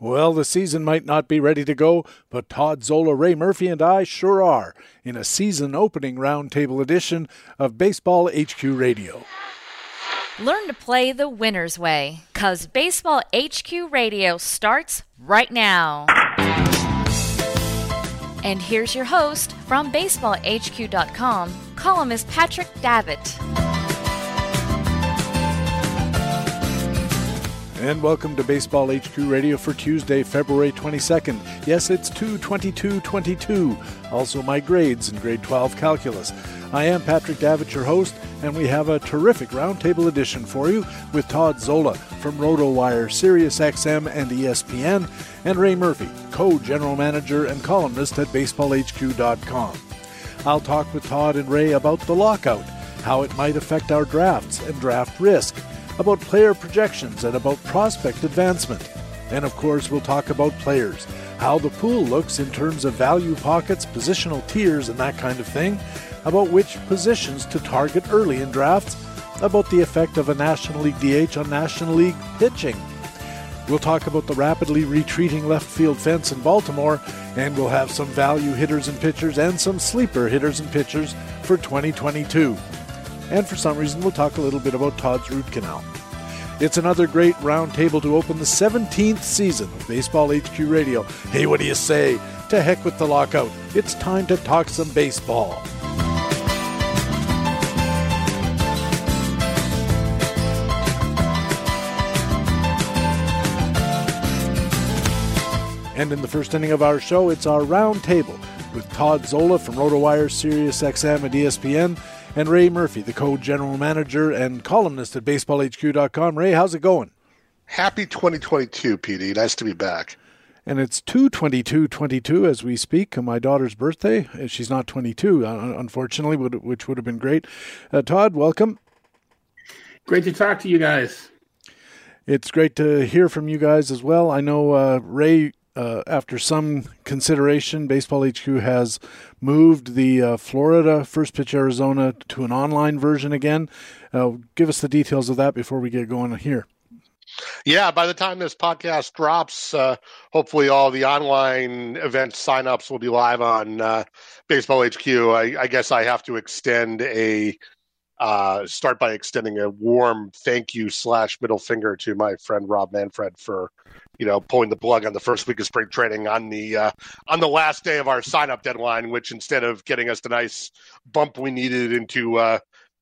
Well, the season might not be ready to go, but Todd Zola, Ray Murphy, and I sure are in a season opening roundtable edition of Baseball HQ Radio. Learn to play the winner's way, because Baseball HQ Radio starts right now. And here's your host from BaseballHQ.com, columnist Patrick Davitt. And welcome to Baseball HQ Radio for Tuesday, February 22nd. Yes, it's 22222. Also, my grades in grade 12 calculus. I am Patrick Davitt, your host, and we have a terrific roundtable edition for you with Todd Zola from RotoWire, SiriusXM, and ESPN, and Ray Murphy, co general manager and columnist at BaseballHQ.com. I'll talk with Todd and Ray about the lockout, how it might affect our drafts and draft risk about player projections, and about prospect advancement. And of course, we'll talk about players, how the pool looks in terms of value pockets, positional tiers, and that kind of thing, about which positions to target early in drafts, about the effect of a National League DH on National League pitching. We'll talk about the rapidly retreating left field fence in Baltimore, and we'll have some value hitters and pitchers and some sleeper hitters and pitchers for 2022 and for some reason we'll talk a little bit about Todd's root canal. It's another great roundtable to open the 17th season of Baseball HQ Radio. Hey, what do you say? To heck with the lockout. It's time to talk some baseball. And in the first inning of our show, it's our roundtable with Todd Zola from RotoWire, SiriusXM, and ESPN and Ray Murphy, the co general manager and columnist at baseballhq.com. Ray, how's it going? Happy 2022, PD. Nice to be back. And it's 22222 as we speak, my daughter's birthday. She's not 22, unfortunately, which would have been great. Uh, Todd, welcome. Great to talk to you guys. It's great to hear from you guys as well. I know uh, Ray uh, after some consideration, Baseball HQ has moved the uh, Florida First Pitch Arizona to an online version again. Uh, give us the details of that before we get going here. Yeah, by the time this podcast drops, uh, hopefully all the online event signups will be live on uh, Baseball HQ. I, I, guess I have to extend a uh, start by extending a warm thank you slash middle finger to my friend Rob Manfred for you know, pulling the plug on the first week of spring training on the uh, on the last day of our sign up deadline, which instead of getting us the nice bump we needed into uh,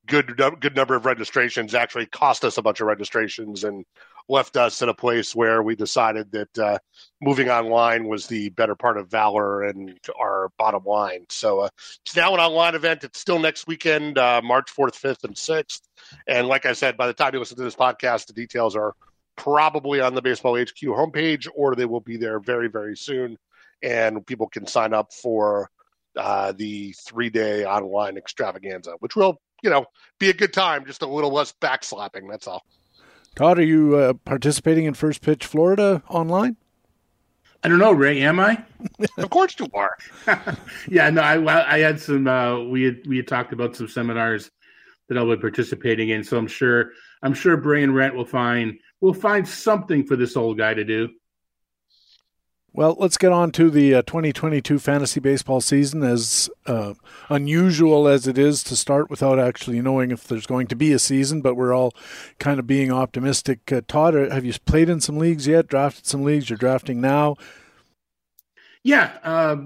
good good number of registrations, actually cost us a bunch of registrations and left us in a place where we decided that uh, moving online was the better part of valor and our bottom line. So uh, it's now an online event. It's still next weekend, uh, March 4th, 5th, and 6th. And like I said, by the time you listen to this podcast, the details are probably on the Baseball HQ homepage, or they will be there very, very soon. And people can sign up for uh, the three day online extravaganza, which will, you know, be a good time, just a little less backslapping. That's all. Todd, are you uh, participating in First Pitch Florida online? I don't know, Ray. Am I? of course you are. yeah, no. I, I had some. Uh, we had we had talked about some seminars that I'll be participating in, so I'm sure I'm sure Ray and Brent will find we'll find something for this old guy to do. Well, let's get on to the uh, 2022 fantasy baseball season. As uh, unusual as it is to start without actually knowing if there's going to be a season, but we're all kind of being optimistic. Uh, Todd, have you played in some leagues yet? Drafted some leagues? You're drafting now? Yeah, uh,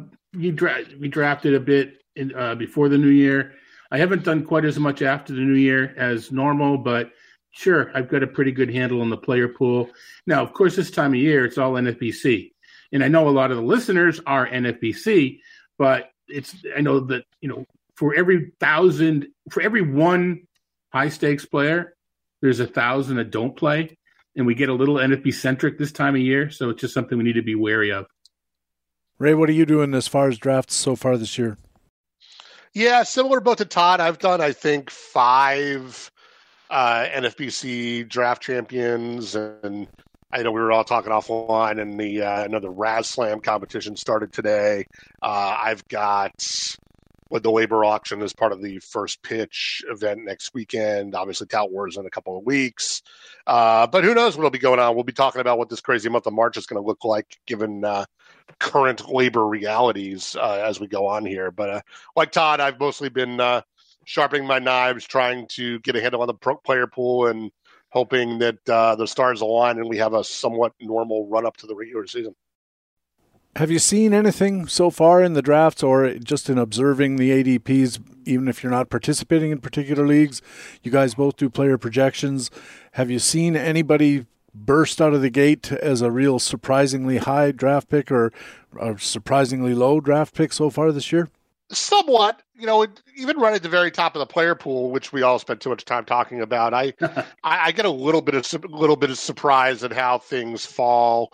dra- we drafted a bit in, uh, before the new year. I haven't done quite as much after the new year as normal, but sure, I've got a pretty good handle on the player pool. Now, of course, this time of year, it's all NFBC. And I know a lot of the listeners are NFBC, but it's, I know that, you know, for every thousand, for every one high stakes player, there's a thousand that don't play. and we get a little NFB centric this time of year. So it's just something we need to be wary of. Ray, what are you doing as far as drafts so far this year? Yeah, similar both to Todd. I've done, I think, five uh, NFBC draft champions, and I know we were all talking offline, and the uh, another RazzSlam competition started today. Uh, I've got with the labor auction as part of the first pitch event next weekend. Obviously, Tout Wars in a couple of weeks. Uh, but who knows what'll be going on? We'll be talking about what this crazy month of March is going to look like given uh, current labor realities uh, as we go on here. But uh, like Todd, I've mostly been uh, sharpening my knives, trying to get a handle on the pro- player pool and hoping that uh, the stars align and we have a somewhat normal run up to the regular season. Have you seen anything so far in the drafts or just in observing the ADPs, even if you're not participating in particular leagues? You guys both do player projections. Have you seen anybody burst out of the gate as a real surprisingly high draft pick or a surprisingly low draft pick so far this year? Somewhat, you know, even right at the very top of the player pool, which we all spent too much time talking about. I, I, get a little bit of little bit of surprise at how things fall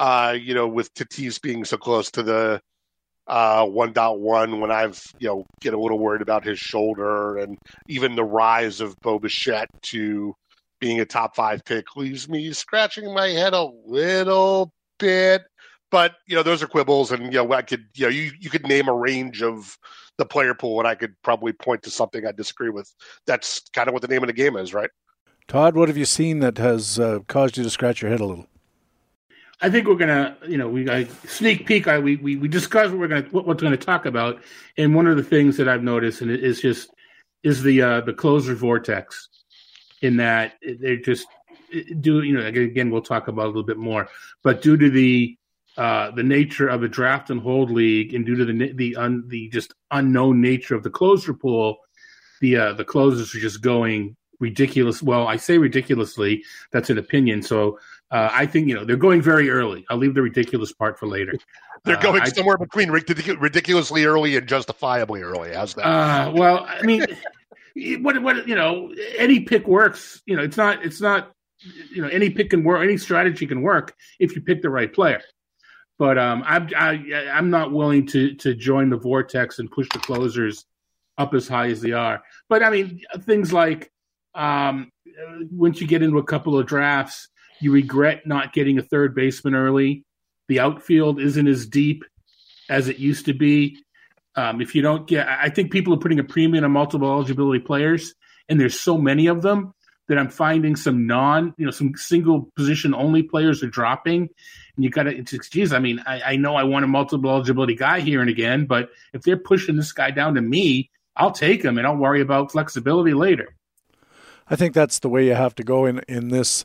uh, you know, with Tatis being so close to the uh, 1.1 when I've, you know, get a little worried about his shoulder and even the rise of Bo Bichette to being a top five pick leaves me scratching my head a little bit. But, you know, those are quibbles and, you know, I could, you know, you, you could name a range of the player pool and I could probably point to something I disagree with. That's kind of what the name of the game is, right? Todd, what have you seen that has uh, caused you to scratch your head a little? I think we're gonna, you know, we I, sneak peek. I we we, we discuss what we're gonna what, what's going to talk about, and one of the things that I've noticed, and it is just is the uh, the closer vortex, in that they're just do you know again we'll talk about a little bit more, but due to the uh, the nature of a draft and hold league, and due to the the un, the just unknown nature of the closer pool, the uh, the closers are just going ridiculous. Well, I say ridiculously. That's an opinion. So uh, I think you know they're going very early. I'll leave the ridiculous part for later. They're uh, going somewhere between ridiculously early and justifiably early. How's that? Uh, well, I mean, what what you know, any pick works. You know, it's not it's not you know any pick can work, any strategy can work if you pick the right player. But um, I'm I, am i am not willing to to join the vortex and push the closers up as high as they are. But I mean, things like um, once you get into a couple of drafts you regret not getting a third baseman early. The outfield isn't as deep as it used to be. Um, if you don't get, I think people are putting a premium on multiple eligibility players, and there's so many of them that I'm finding some non, you know, some single position only players are dropping. And you got to, geez, I mean, I, I know I want a multiple eligibility guy here and again, but if they're pushing this guy down to me, I'll take him and I'll worry about flexibility later. I think that's the way you have to go in in this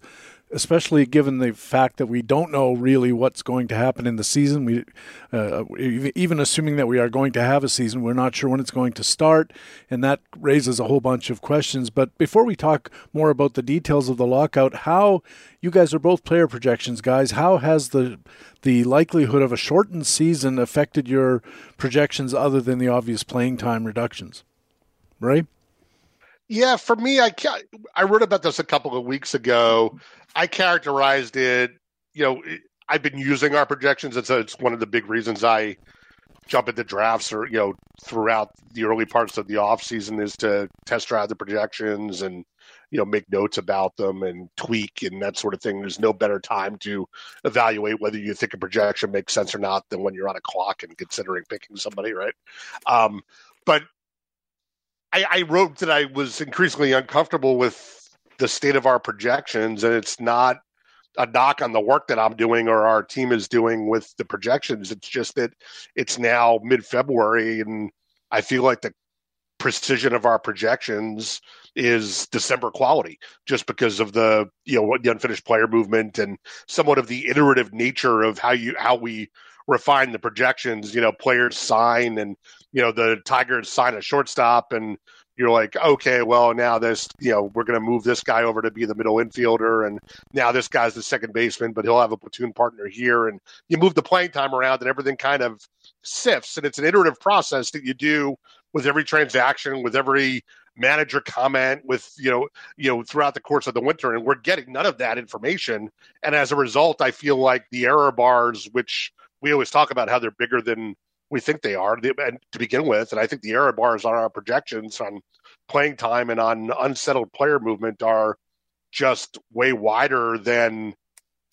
especially given the fact that we don't know really what's going to happen in the season. We, uh, even assuming that we are going to have a season, we're not sure when it's going to start, and that raises a whole bunch of questions. But before we talk more about the details of the lockout, how you guys are both player projections guys. How has the the likelihood of a shortened season affected your projections, other than the obvious playing time reductions? Right. Yeah, for me, I I wrote about this a couple of weeks ago. I characterized it. You know, I've been using our projections. It's a, it's one of the big reasons I jump into drafts or you know throughout the early parts of the off season is to test drive the projections and you know make notes about them and tweak and that sort of thing there's no better time to evaluate whether you think a projection makes sense or not than when you're on a clock and considering picking somebody right um, but I, I wrote that i was increasingly uncomfortable with the state of our projections, and it's not a knock on the work that I'm doing or our team is doing with the projections. It's just that it's now mid February, and I feel like the precision of our projections is December quality, just because of the you know the unfinished player movement and somewhat of the iterative nature of how you how we refine the projections. You know, players sign and you know the Tigers sign a shortstop and you're like, okay, well, now this, you know, we're going to move this guy over to be the middle infielder, and now this guy's the second baseman, but he'll have a platoon partner here, and you move the playing time around, and everything kind of sifts, and it's an iterative process that you do with every transaction, with every manager comment with you know you know throughout the course of the winter, and we're getting none of that information. And as a result, I feel like the error bars, which we always talk about how they're bigger than we think they are and to begin with, and I think the error bars on our projections on playing time and on unsettled player movement are just way wider than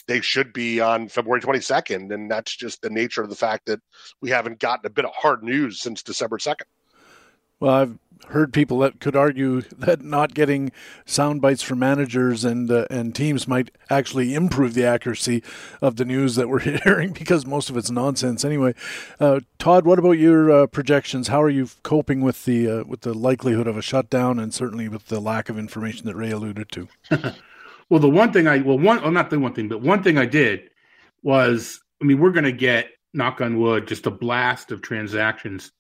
they should be on February 22nd. And that's just the nature of the fact that we haven't gotten a bit of hard news since December 2nd. Well, I've heard people that could argue that not getting sound bites from managers and uh, and teams might actually improve the accuracy of the news that we're hearing because most of it's nonsense anyway. Uh, Todd, what about your uh, projections? How are you coping with the uh, with the likelihood of a shutdown and certainly with the lack of information that Ray alluded to? well, the one thing I well one well not the one thing, but one thing I did was I mean we're going to get knock on wood just a blast of transactions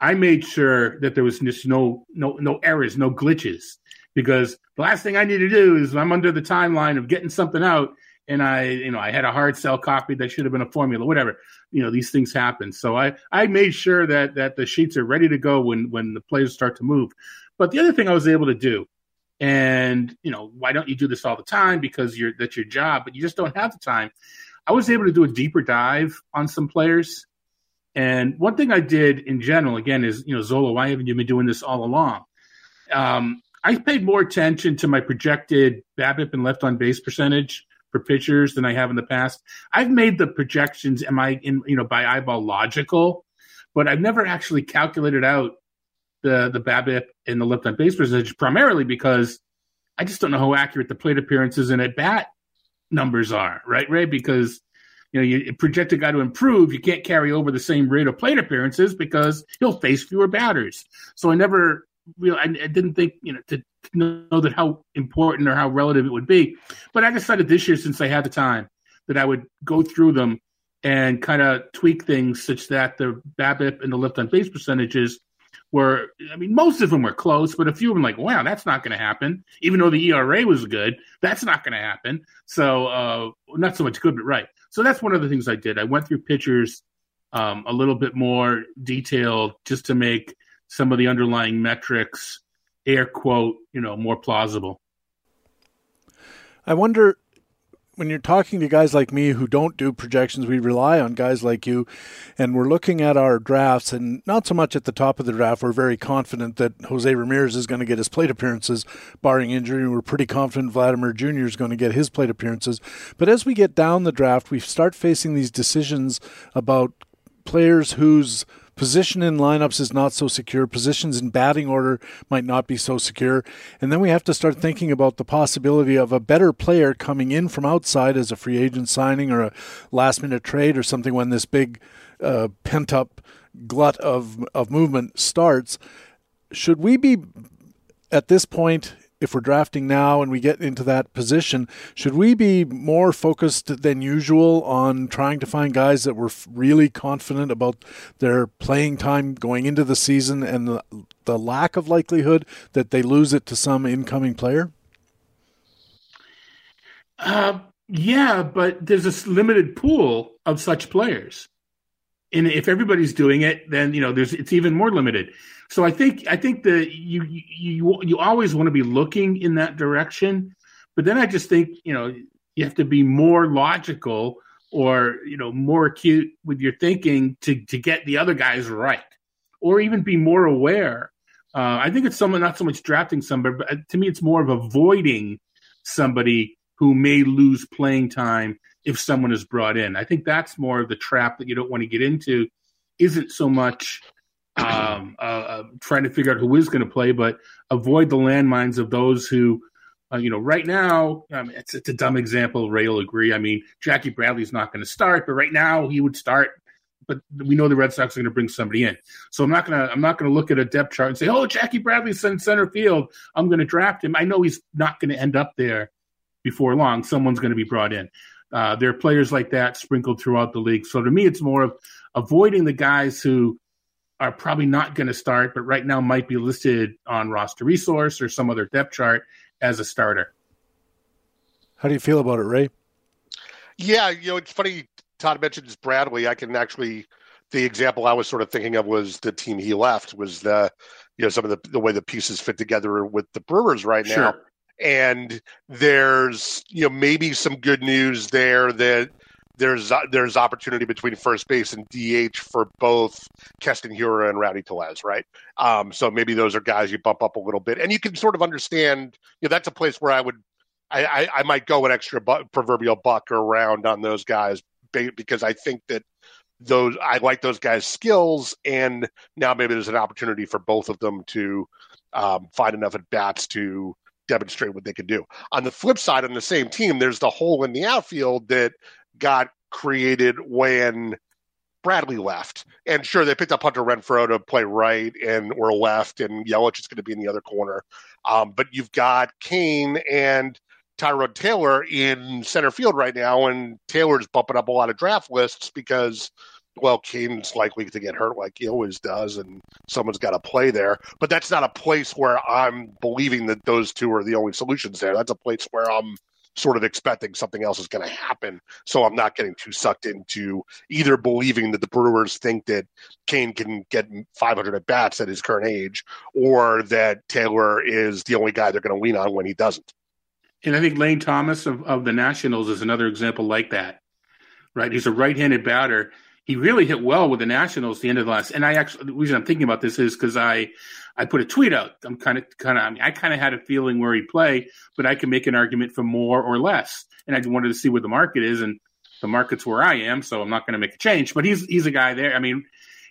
I made sure that there was just no no no errors, no glitches, because the last thing I need to do is I'm under the timeline of getting something out, and I you know I had a hard sell copy that should have been a formula, whatever. You know these things happen, so I I made sure that that the sheets are ready to go when when the players start to move. But the other thing I was able to do, and you know why don't you do this all the time because you're that's your job, but you just don't have the time. I was able to do a deeper dive on some players and one thing I did in general, again, is you know, Zola, why haven't you been doing this all along? Um, I paid more attention to my projected BABIP and left on base percentage for pitchers than I have in the past. I've made the projections, am I in you know by eyeball logical, but I've never actually calculated out the the BABIP and the left on base percentage primarily because I just don't know how accurate the plate appearances and at bat numbers are, right, Ray? Because you know, you project a guy to improve, you can't carry over the same rate of plate appearances because he'll face fewer batters. So I never really, I, I didn't think, you know, to know that how important or how relative it would be. But I decided this year, since I had the time, that I would go through them and kind of tweak things such that the BABIP and the left on base percentages were, I mean, most of them were close, but a few of them like, wow, that's not going to happen. Even though the ERA was good, that's not going to happen. So, uh, not so much good, but right. So that's one of the things I did. I went through pictures um, a little bit more detailed just to make some of the underlying metrics, air quote, you know, more plausible. I wonder when you're talking to guys like me who don't do projections, we rely on guys like you, and we're looking at our drafts, and not so much at the top of the draft. We're very confident that Jose Ramirez is going to get his plate appearances, barring injury. We're pretty confident Vladimir Jr. is going to get his plate appearances. But as we get down the draft, we start facing these decisions about players whose Position in lineups is not so secure. Positions in batting order might not be so secure. And then we have to start thinking about the possibility of a better player coming in from outside as a free agent signing or a last minute trade or something when this big uh, pent up glut of, of movement starts. Should we be at this point if we're drafting now and we get into that position, should we be more focused than usual on trying to find guys that we're really confident about their playing time going into the season and the, the lack of likelihood that they lose it to some incoming player? Uh, yeah, but there's a limited pool of such players. And if everybody's doing it, then you know there's it's even more limited. So I think I think that you you you always want to be looking in that direction, but then I just think you know you have to be more logical or you know more acute with your thinking to to get the other guys right, or even be more aware. Uh, I think it's someone not so much drafting somebody, but uh, to me it's more of avoiding somebody who may lose playing time if someone is brought in. I think that's more of the trap that you don't want to get into. Isn't so much um, uh, uh, trying to figure out who is going to play, but avoid the landmines of those who, uh, you know, right now, I mean, it's, it's a dumb example. Ray will agree. I mean, Jackie Bradley's not going to start, but right now he would start. But we know the Red Sox are going to bring somebody in, so I'm not gonna I'm not gonna look at a depth chart and say, oh, Jackie Bradley's in center field. I'm going to draft him. I know he's not going to end up there before long. Someone's going to be brought in. Uh, there are players like that sprinkled throughout the league. So to me, it's more of avoiding the guys who are probably not going to start, but right now might be listed on roster resource or some other depth chart as a starter. How do you feel about it, Ray? Yeah, you know, it's funny. Todd mentions Bradley. I can actually the example I was sort of thinking of was the team he left was the you know some of the the way the pieces fit together with the Brewers right now. Sure. And there's you know maybe some good news there that there's there's opportunity between first base and DH for both Keston Hiura and Rowdy Tellez, right? Um, so maybe those are guys you bump up a little bit, and you can sort of understand. You know, that's a place where I would, I, I, I might go an extra bu- proverbial buck around on those guys be- because I think that those I like those guys' skills, and now maybe there's an opportunity for both of them to um, find enough at bats to demonstrate what they can do. On the flip side, on the same team, there's the hole in the outfield that got created when Bradley left. And sure, they picked up Hunter Renfroe to play right and or left, and Yelich is going to be in the other corner. Um, but you've got Cain and Tyrone Taylor in center field right now, and Taylor's bumping up a lot of draft lists because, well, Cain's likely to get hurt like he always does, and someone's got to play there. But that's not a place where I'm believing that those two are the only solutions there. That's a place where I'm sort of expecting something else is going to happen. So I'm not getting too sucked into either believing that the Brewers think that Cain can get 500 at bats at his current age, or that Taylor is the only guy they're going to lean on when he doesn't. And I think Lane Thomas of, of the Nationals is another example like that. Right, he's a right-handed batter. He really hit well with the Nationals the end of the last. And I actually, the reason I'm thinking about this is because I, I put a tweet out. I'm kind of, kind of, I mean, I kind of had a feeling where he'd play, but I can make an argument for more or less. And I just wanted to see where the market is, and the market's where I am, so I'm not going to make a change. But he's he's a guy there. I mean,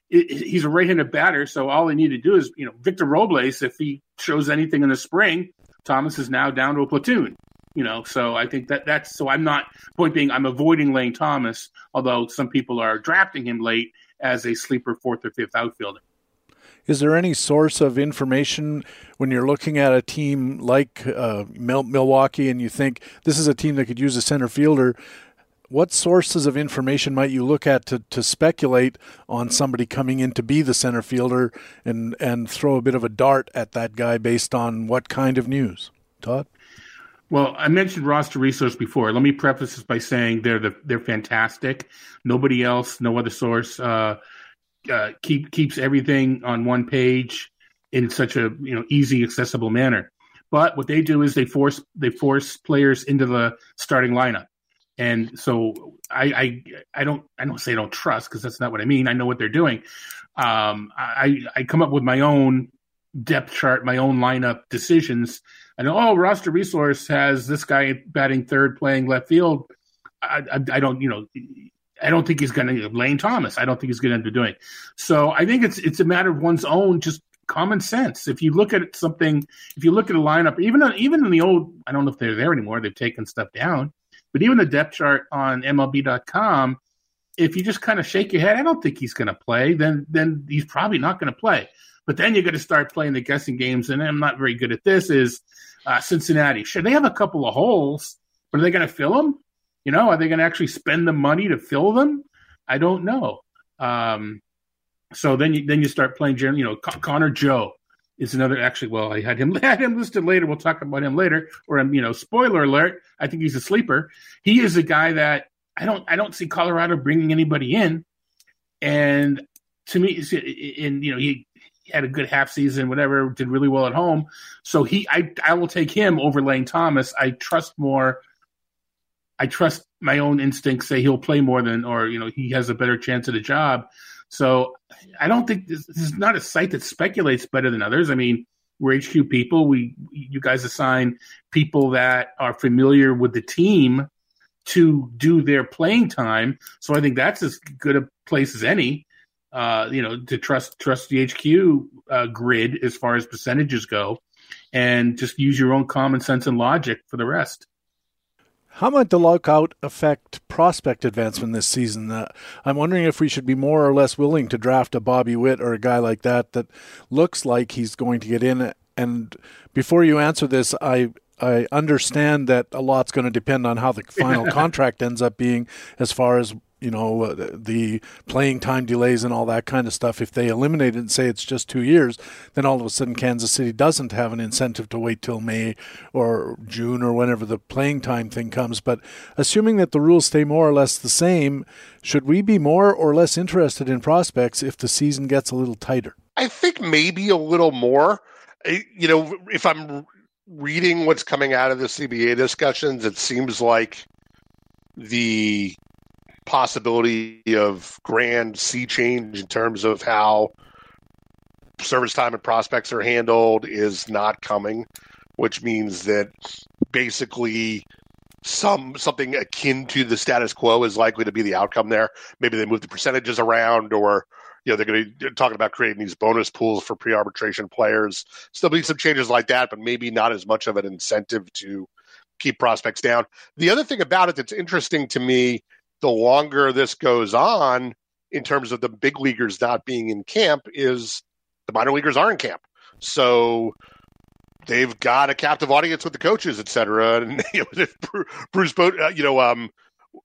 he's a right-handed batter, so all they need to do is, you know, Victor Robles, if he shows anything in the spring, Thomas is now down to a platoon. You know, so I think that that's so. I'm not point being I'm avoiding Lane Thomas, although some people are drafting him late as a sleeper fourth or fifth outfielder. Is there any source of information when you're looking at a team like uh, Milwaukee and you think this is a team that could use a center fielder? What sources of information might you look at to, to speculate on somebody coming in to be the center fielder and, and throw a bit of a dart at that guy based on what kind of news? Todd? Well, I mentioned roster resource before. Let me preface this by saying they're the, they're fantastic. Nobody else, no other source uh, uh, keep keeps everything on one page in such a you know easy, accessible manner. But what they do is they force they force players into the starting lineup, and so I I, I don't I don't say I don't trust because that's not what I mean. I know what they're doing. Um, I I come up with my own depth chart, my own lineup decisions. Know, oh, roster resource has this guy batting third, playing left field. I, I, I don't, you know, I don't think he's going to Lane Thomas. I don't think he's going to end up doing. So I think it's it's a matter of one's own just common sense. If you look at something, if you look at a lineup, even even in the old, I don't know if they're there anymore. They've taken stuff down, but even the depth chart on MLB.com, if you just kind of shake your head, I don't think he's going to play. Then then he's probably not going to play. But then you're going to start playing the guessing games, and I'm not very good at this. Is uh, Cincinnati? Sure, they have a couple of holes, but are they going to fill them? You know, are they going to actually spend the money to fill them? I don't know. Um, so then you then you start playing. You know, Con- Connor Joe is another. Actually, well, I had him had him listed later. We'll talk about him later. Or um, you know, spoiler alert. I think he's a sleeper. He is a guy that I don't I don't see Colorado bringing anybody in. And to me, in you know, he had a good half season, whatever, did really well at home. So he, I, I will take him over Lane Thomas. I trust more I trust my own instincts say he'll play more than, or you know, he has a better chance at a job. So I don't think this, this, is not a site that speculates better than others. I mean, we're HQ people. We you guys assign people that are familiar with the team to do their playing time. So I think that's as good a place as any. Uh, you know, to trust trust the HQ uh, grid as far as percentages go, and just use your own common sense and logic for the rest. How might the lockout affect prospect advancement this season? Uh, I'm wondering if we should be more or less willing to draft a Bobby Witt or a guy like that that looks like he's going to get in. And before you answer this, I I understand that a lot's going to depend on how the final contract ends up being, as far as you know, uh, the playing time delays and all that kind of stuff. If they eliminate it and say it's just two years, then all of a sudden Kansas City doesn't have an incentive to wait till May or June or whenever the playing time thing comes. But assuming that the rules stay more or less the same, should we be more or less interested in prospects if the season gets a little tighter? I think maybe a little more. You know, if I'm reading what's coming out of the CBA discussions, it seems like the possibility of grand sea change in terms of how service time and prospects are handled is not coming, which means that basically some something akin to the status quo is likely to be the outcome there. Maybe they move the percentages around or you know they're going to be talking about creating these bonus pools for pre-arbitration players. Still be some changes like that, but maybe not as much of an incentive to keep prospects down. The other thing about it that's interesting to me the longer this goes on, in terms of the big leaguers not being in camp, is the minor leaguers are in camp. So they've got a captive audience with the coaches, et cetera. And you know, Bruce, uh, you know, um,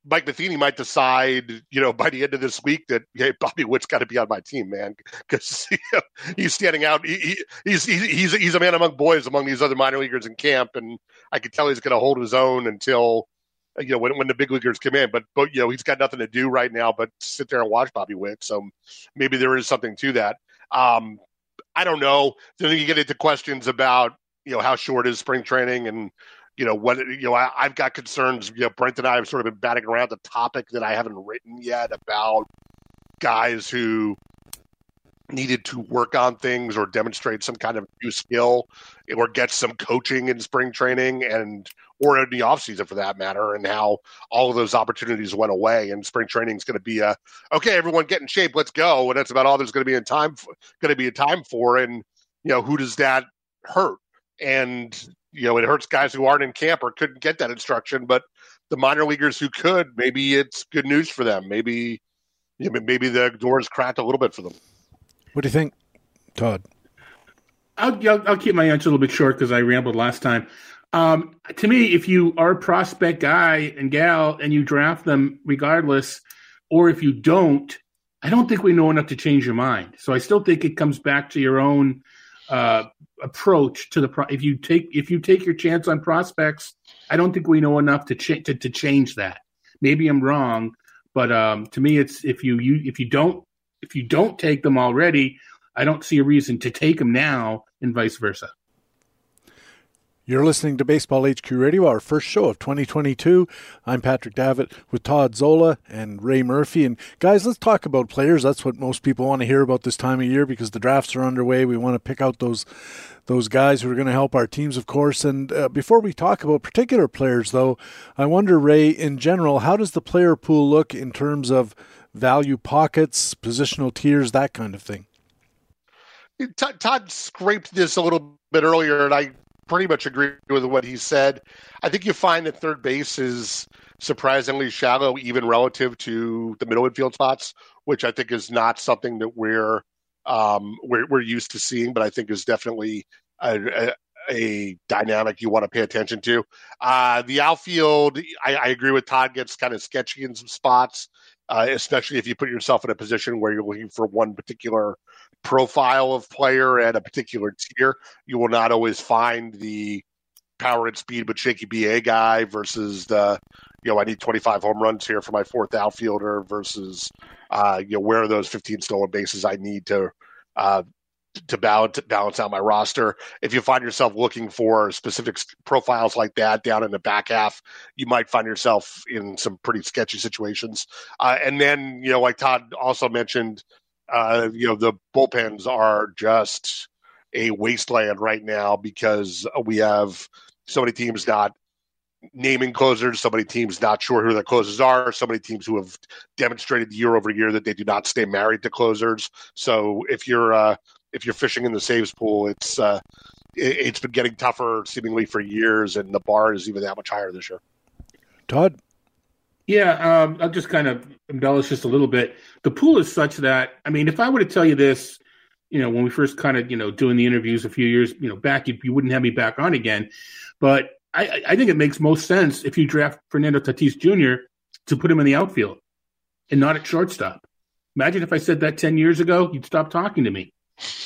Mike Matheny might decide, you know, by the end of this week that hey, Bobby Witt's got to be on my team, man, because you know, he's standing out. He, he, he's he's he's a man among boys among these other minor leaguers in camp, and I can tell he's going to hold his own until you know when when the big leaguers come in. But but you know he's got nothing to do right now but sit there and watch Bobby Witt. So maybe there is something to that. Um, I don't know. Then you get into questions about you know how short is spring training and you know what you know I, have got concerns. You know Brent and I have sort of been batting around the topic that I haven't written yet about guys who needed to work on things or demonstrate some kind of new skill or get some coaching in spring training and or in the offseason for that matter and how all of those opportunities went away and spring training is going to be a okay everyone get in shape let's go and that's about all there's going to be in time going to be a time for and you know who does that hurt and you know it hurts guys who aren't in camp or couldn't get that instruction but the minor leaguers who could maybe it's good news for them maybe you know, maybe the doors cracked a little bit for them what do you think, Todd? I'll, I'll, I'll keep my answer a little bit short because I rambled last time. Um, to me, if you are a prospect guy and gal and you draft them regardless, or if you don't, I don't think we know enough to change your mind. So I still think it comes back to your own uh, approach to the pro- if you take if you take your chance on prospects. I don't think we know enough to ch- to, to change that. Maybe I'm wrong, but um, to me, it's if you, you if you don't if you don't take them already, I don't see a reason to take them now, and vice versa. You're listening to Baseball HQ Radio, our first show of 2022. I'm Patrick Davitt with Todd Zola and Ray Murphy. And guys, let's talk about players. That's what most people want to hear about this time of year because the drafts are underway. We want to pick out those those guys who are going to help our teams, of course. And uh, before we talk about particular players, though, I wonder, Ray, in general, how does the player pool look in terms of value pockets, positional tiers, that kind of thing. Todd scraped this a little bit earlier, and I pretty much agree with what he said. I think you find that third base is surprisingly shallow, even relative to the middle infield spots, which I think is not something that we're um, we're, we're used to seeing, but I think is definitely a, a, a dynamic you want to pay attention to. Uh, the outfield, I, I, agree with Todd, gets kind of sketchy in some spots uh, especially if you put yourself in a position where you're looking for one particular profile of player at a particular tier. You will not always find the power and speed but shaky BA guy versus the you know I need 25 home runs here for my fourth outfielder versus uh, you know where are those 15 stolen bases I need to uh, to balance balance out my roster. If you find yourself looking for specific profiles like that down in the back half, you might find yourself in some pretty sketchy situations. Uh, and then, you know, like Todd also mentioned, uh, you know, the bullpens are just a wasteland right now because we have so many teams not naming closers, so many teams not sure who their closers are, so many teams who have demonstrated year over year that they do not stay married to closers. So if you're uh, if you're fishing in the saves pool, it's uh, it, has been getting tougher seemingly for years, and the bar is even that much higher this year. Todd, yeah, um, I'll just kind of embellish just a little bit. The pool is such that I mean, if I were to tell you this, you know, when we first kind of you know doing the interviews a few years you know back, you, you wouldn't have me back on again. But I, I think it makes most sense if you draft Fernando Tatis Jr. to put him in the outfield and not at shortstop. Imagine if I said that 10 years ago, you'd stop talking to me.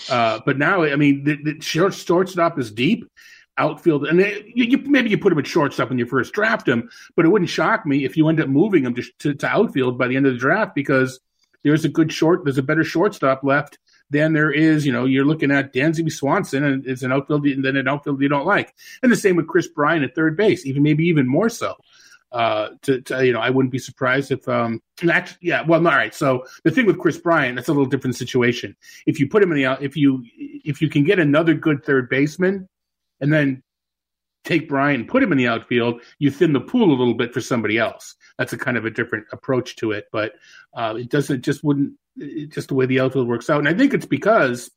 Uh, but now, I mean, the, the short, shortstop is deep, outfield, and you, maybe you put him at shortstop when you first draft him, but it wouldn't shock me if you end up moving him to, to, to outfield by the end of the draft because there's a good short, there's a better shortstop left than there is, you know, you're looking at Dansby Swanson and it's an outfield and then an outfield you don't like. And the same with Kris Bryant at third base, even maybe even more so. Uh, to, to, you know, I wouldn't be surprised if um actually, yeah, well, all right. So the thing with Kris Bryant, that's a little different situation. If you put him in the if you if you can get another good third baseman, and then take Bryant put him in the outfield, you thin the pool a little bit for somebody else. That's a kind of a different approach to it, but uh, it doesn't just wouldn't just the way the outfield works out. And I think it's because,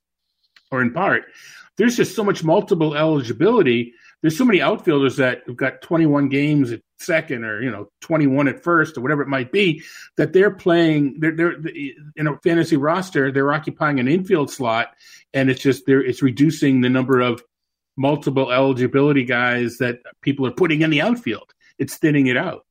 or in part, there's just so much multiple eligibility. There's so many outfielders that have got 21 games at second, or you know, 21 at first, or whatever it might be, that they're playing. They're, they're in a fantasy roster. They're occupying an infield slot, and it's just they're it's reducing the number of multiple eligibility guys that people are putting in the outfield. It's thinning it out.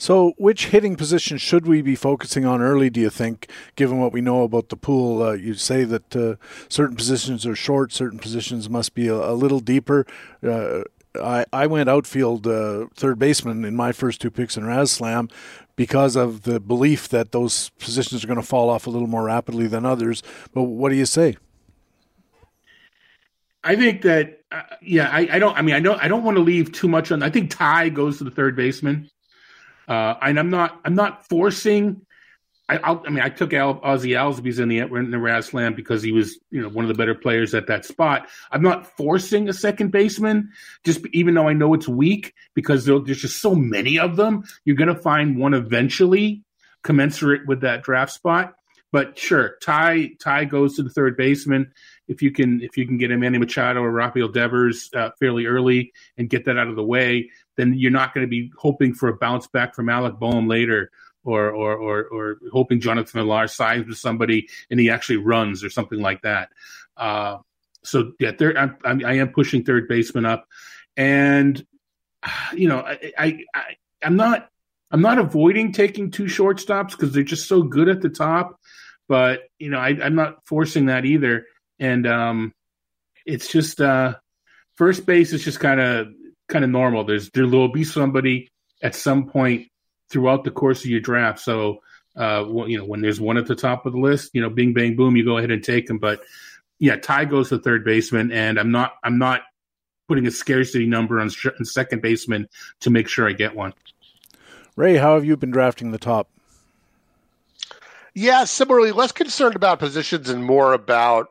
So, which hitting position should we be focusing on early, do you think, given what we know about the pool? Uh, you say that uh, certain positions are short, certain positions must be a, a little deeper. Uh, I, I went outfield uh, third baseman in my first two picks in RazzSlam because of the belief that those positions are going to fall off a little more rapidly than others. But what do you say? I think that, uh, yeah, I, I, don't, I mean, I don't, I don't want to leave too much on. I think tie goes to the third baseman. Uh, and I'm not I'm not forcing. I, I'll, i mean, I took Al, Ozzie Albies in the in the RazzSlam because he was you know one of the better players at that spot. I'm not forcing a second baseman, just even though I know it's weak because there's just so many of them. You're going to find one eventually commensurate with that draft spot. But sure, tie tie goes to the third baseman if you can if you can get a Manny Machado or Rafael Devers uh, fairly early and get that out of the way, then you're not going to be hoping for a bounce back from Alec Bohm later. Or, or, or, or hoping Jonathan Villar signs with somebody and he actually runs or something like that. Uh, so yeah, I'm, I'm, I am pushing third baseman up, and you know I, I, I I'm not I'm not avoiding taking two shortstops because they're just so good at the top, but you know I, am not forcing that either and um, it's just uh, first base is just kind of kind of normal. There's there will be somebody at some point throughout the course of your draft. So uh, well, you know when there's one at the top of the list, you know, bing bang boom, you go ahead and take him. But yeah, tie goes to third baseman, and I'm not I'm not putting a scarcity number on, on second baseman to make sure I get one. Ray, how have you been drafting the top? Yeah, similarly, less concerned about positions and more about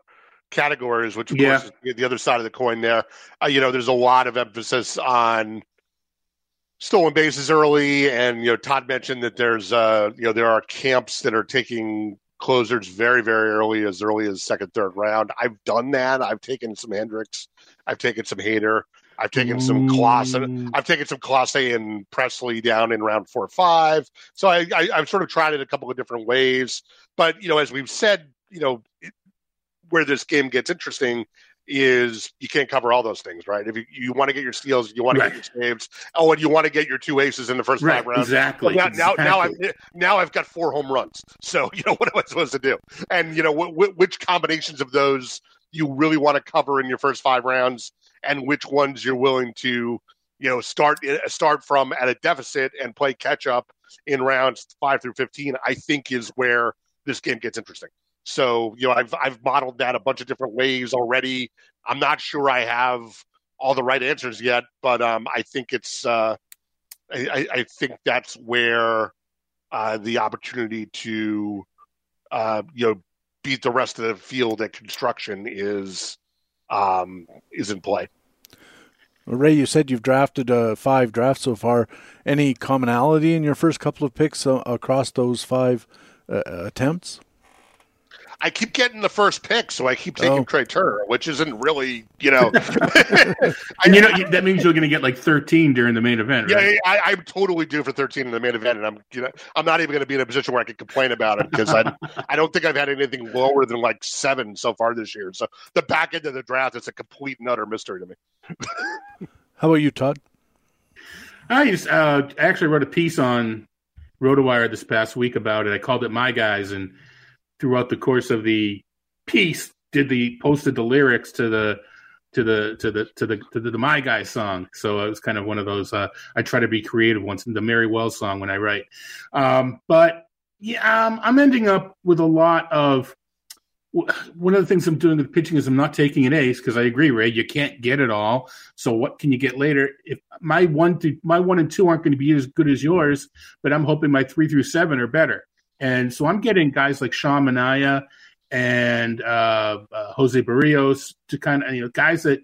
categories, which of yeah. course is the other side of the coin. There, uh, you know, there's a lot of emphasis on stolen bases early, and you know, Todd mentioned that there's uh, you know, there are camps that are taking closers very, very early, as early as second, third round. I've done that. I've taken some Hendriks. I've taken some Hader. I've taken some Clase. I've taken some Clase and Pressly down in round four or five. So I, I, I've sort of tried it a couple of different ways. But you know, as we've said, you know, where this game gets interesting is you can't cover all those things, right? If you, you want to get your steals, you want right. to get your saves. Oh, and you want to get your two aces in the first right, five rounds. Exactly. Now, exactly. now, now, I've, now I've got four home runs. So you know what am I supposed to do? And you know wh- wh- which combinations of those you really want to cover in your first five rounds, and which ones you're willing to you know start eh, start from at a deficit and play catch up in rounds five through fifteen. I think is where this game gets interesting. So, you know, I've I've modeled that a bunch of different ways already. I'm not sure I have all the right answers yet, but um, I think it's uh, I, I, think that's where uh, the opportunity to uh, you know beat the rest of the field at construction is um, is in play. Ray, you said you've drafted uh, five drafts so far. Any commonality in your first couple of picks uh, across those five uh, attempts? I keep getting the first pick, so I keep taking oh. Trea Turner, which isn't really, you know. and you know that means you're going to get like 13 during the main event. Right? Yeah, I, I'm totally due for 13 in the main event, and I'm, you know, I'm not even going to be in a position where I can complain about it because I, I don't think I've had anything lower than like seven so far this year. So the back end of the draft is a complete and utter mystery to me. How about you, Todd? I just uh, actually wrote a piece on RotoWire this past week about it. I called it my guys, and throughout the course of the piece, did the posted the lyrics to the to the to the to the to the, the my guy song. So it was kind of one of those. Uh, I try to be creative once in the Mary Wells song when I write. Um, but yeah, um, I'm ending up with a lot of one of the things I'm doing with pitching is I'm not taking an ace because I agree, Ray. You can't get it all. So what can you get later? If my one to my one and two aren't going to be as good as yours, but I'm hoping my three through seven are better. And so I'm getting guys like Sean Manaea and uh, uh, Jose Berrios to kind of you know guys that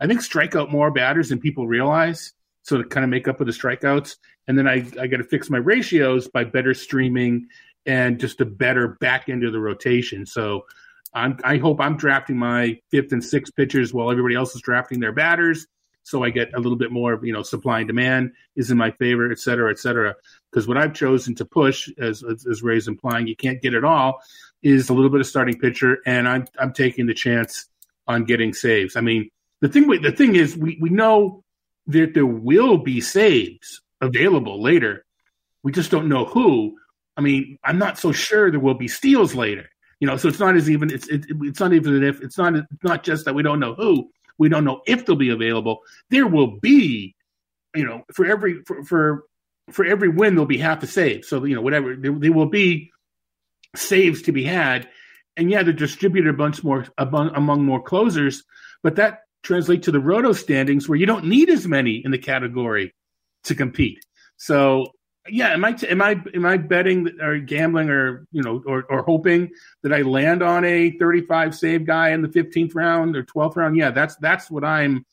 I think strike out more batters than people realize. So to kind of make up for the strikeouts, and then I I got to fix my ratios by better streaming and just a better back end of the rotation. So I'm, I hope I'm drafting my fifth and sixth pitchers while everybody else is drafting their batters. So I get a little bit more, of, you know, supply and demand is in my favor, et cetera, et cetera. Because what I've chosen to push, as, as Ray's implying, you can't get it all, is a little bit of starting pitcher, and I'm I'm taking the chance on getting saves. I mean, the thing the thing is, we we know that there will be saves available later. We just don't know who. I mean, I'm not so sure there will be steals later. You know, so it's not as even. It's it, it's not even if it's not it's not just that we don't know who. We don't know if they'll be available. There will be, you know, for every for for, for every win there'll be half a save. So you know, whatever there, there will be saves to be had, and yeah, they're distributed a bunch more among, among more closers. But that translates to the roto standings where you don't need as many in the category to compete. So yeah, am I am I am I betting or gambling or you know or or hoping that I land on a 35 save guy in the 15th round or 12th round? Yeah, that's that's what I'm